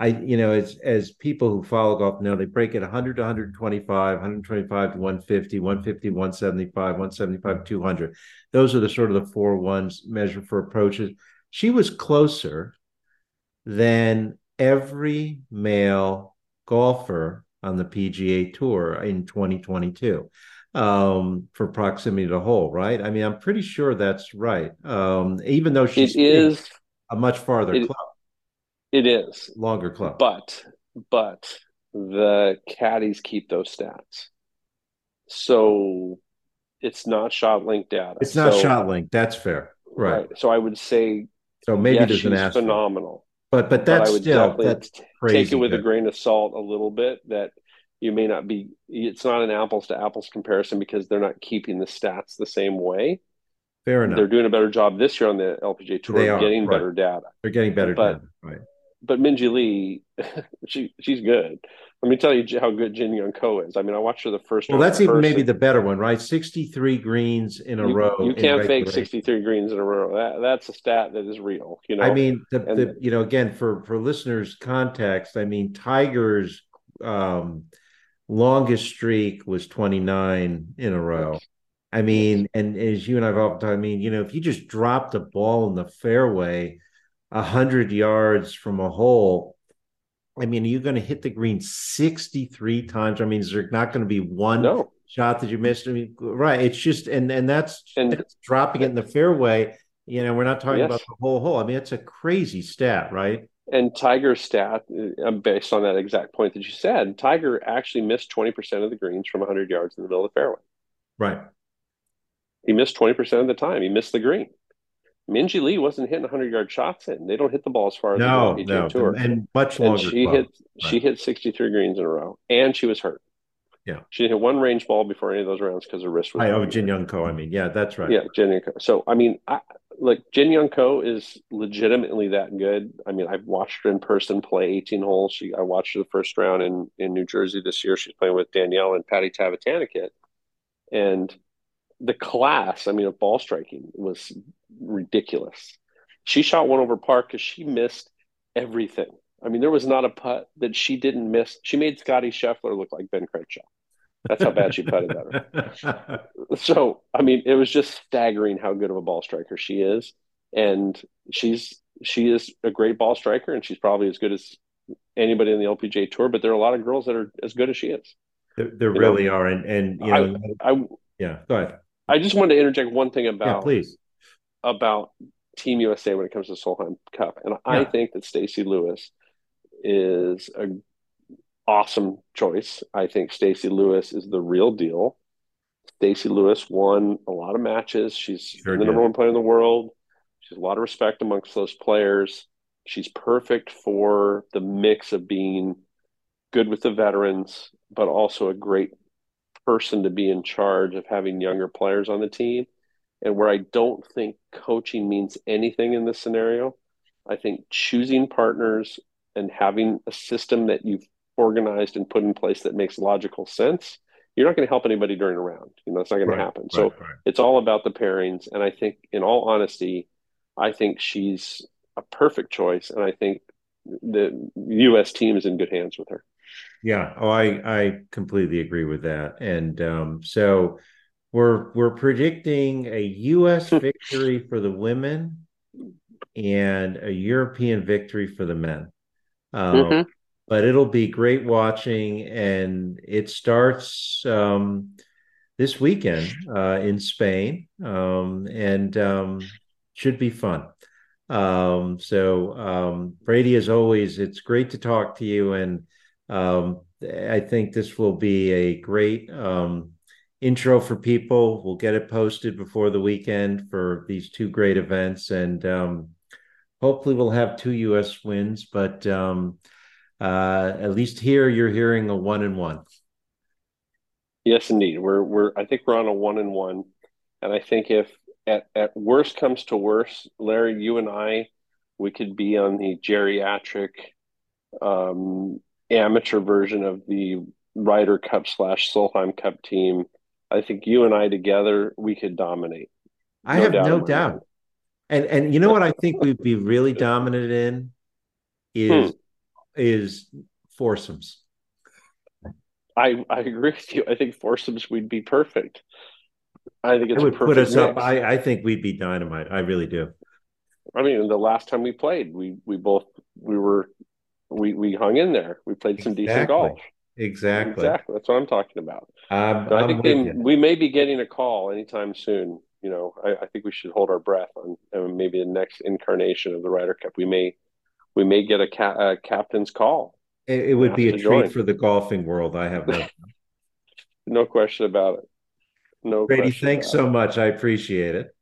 I, you know, as as people who follow golf know, they break it 100 to 125, 125 to 150, 150, 175, 175, 200. Those are the sort of the four ones measured for approaches. She was closer than every male golfer on the PGA Tour in 2022 um, for proximity to hole, right? I mean, I'm pretty sure that's right. Um, even though she's it is a much farther it, club. It is longer club, but but the caddies keep those stats, so it's not shot link data. It's not so, shot link. That's fair, right. right. So I would say so. Maybe yes, there's she's an phenomenal. But but that's but still that's take it with good. a grain of salt a little bit. That you may not be it's not an apples to apples comparison because they're not keeping the stats the same way fair enough they're doing a better job this year on the lpga tour they are, getting right. better data they're getting better but, data right but Minjee Lee [laughs] she she's good let me tell you how good Jin Young Ko is. I mean, I watched her the first. Well, that's even maybe the better one, right? Sixty-three greens in a you, row. You can't fake sixty-three greens in a row. That that's a stat that is real. You know. I mean, the, and, the you know again for for listeners' context. I mean, Tiger's um, longest streak was 29 in a row. I mean, and as you and I've often talked, I mean, you know, if you just drop the ball in the fairway a hundred yards from a hole, I mean, are you're going to hit the green 63 times. I mean, is there not going to be one no. shot that you missed? I mean, right. It's just, and and that's, and, that's dropping it in the fairway. You know, we're not talking yes. about the whole hole. I mean, it's a crazy stat, right? and Tiger's stat, uh, based on that exact point that you said, Tiger actually missed 20% of the greens from 100 yards in the middle of the fairway. Right. He missed 20% of the time. He missed the green. Minjee Lee wasn't hitting 100 yard shots in. They don't hit the ball as far as no, the no, tour. and much longer. And she hit right. she hit 63 greens in a row, and she was hurt. Yeah, she hit one range ball before any of those rounds because her wrist was. I, oh, Jin Young Ko. I mean, yeah, that's right. Yeah, Jin Young Ko. So I mean, I, like Jin Young Ko is legitimately that good. I mean, I've watched her in person play 18 holes. She, I watched her the first round in in New Jersey this year. She's playing with Danielle and Patty Tavatanakit, and the class, I mean, of ball striking was ridiculous. She shot one over par because she missed everything. I mean, there was not a putt that she didn't miss. She made Scotty Scheffler look like Ben Crenshaw. That's how bad she putted better. [laughs] so, I mean, it was just staggering how good of a ball striker she is, and she's she is a great ball striker, and she's probably as good as anybody in the LPGA Tour. But there are a lot of girls that are as good as she is. There, there really know? are, and and you know, I, I, yeah, go ahead. I just wanted to interject one thing about yeah, please about Team USA when it comes to Solheim Cup, and yeah. I think that Stacy Lewis is a awesome choice. I think Stacy Lewis is the real deal. Stacy Lewis won a lot of matches. She's sure the number one player in the world. She's a lot of respect amongst those players. She's perfect for the mix of being good with the veterans, but also a great person to be in charge of having younger players on the team. And where I don't think coaching means anything in this scenario, I think choosing partners and having a system that you've organized and put in place that makes logical sense, you're not going to help anybody during a round. You know, it's not going right, to happen. Right, so right. it's all about the pairings. And I think, in all honesty, I think she's a perfect choice. And I think the U.S. team is in good hands with her. Yeah. Oh, I I completely agree with that. And um, so we're we're predicting a U.S. [laughs] victory for the women and a European victory for the men. Um, mm-hmm. But it'll be great watching, and it starts um, this weekend uh, in Spain, um, and um, should be fun. Um, so, um, Brady, as always, it's great to talk to you, and um, I think this will be a great intro for people. We'll get it posted before the weekend for these two great events, and hopefully we'll have two U.S. wins. But um, uh, at least here, you're hearing a one and one. Yes, indeed. We're we're. I think we're on a one and one, and I think if at at worst comes to worst, Larry, you and I, we could be on the geriatric um, amateur version of the Ryder Cup slash Solheim Cup team. I think you and I together, we could dominate. I no have doubt no doubt. Mind. And and you know what I think we'd be really dominant in is hmm. is foursomes. I I agree with you. I think foursomes we'd be perfect. I think it's it would put us mix. up. I, I think we'd be dynamite. I really do. I mean, the last time we played, we we both we were we we hung in there. We played some exactly. decent golf. Exactly. Exactly. That's what I'm talking about. Um, so I think they, we may be getting a call anytime soon you know, I, I, think we should hold our breath on maybe the next incarnation of the Ryder Cup. We may we may get a, ca- a captain's call. It, it would be a treat join. for the golfing world. I have no [laughs] no question about it. No, Brady, thanks so much. I appreciate it.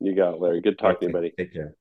You got it, Larry. Good talking okay. to you, buddy. Take care.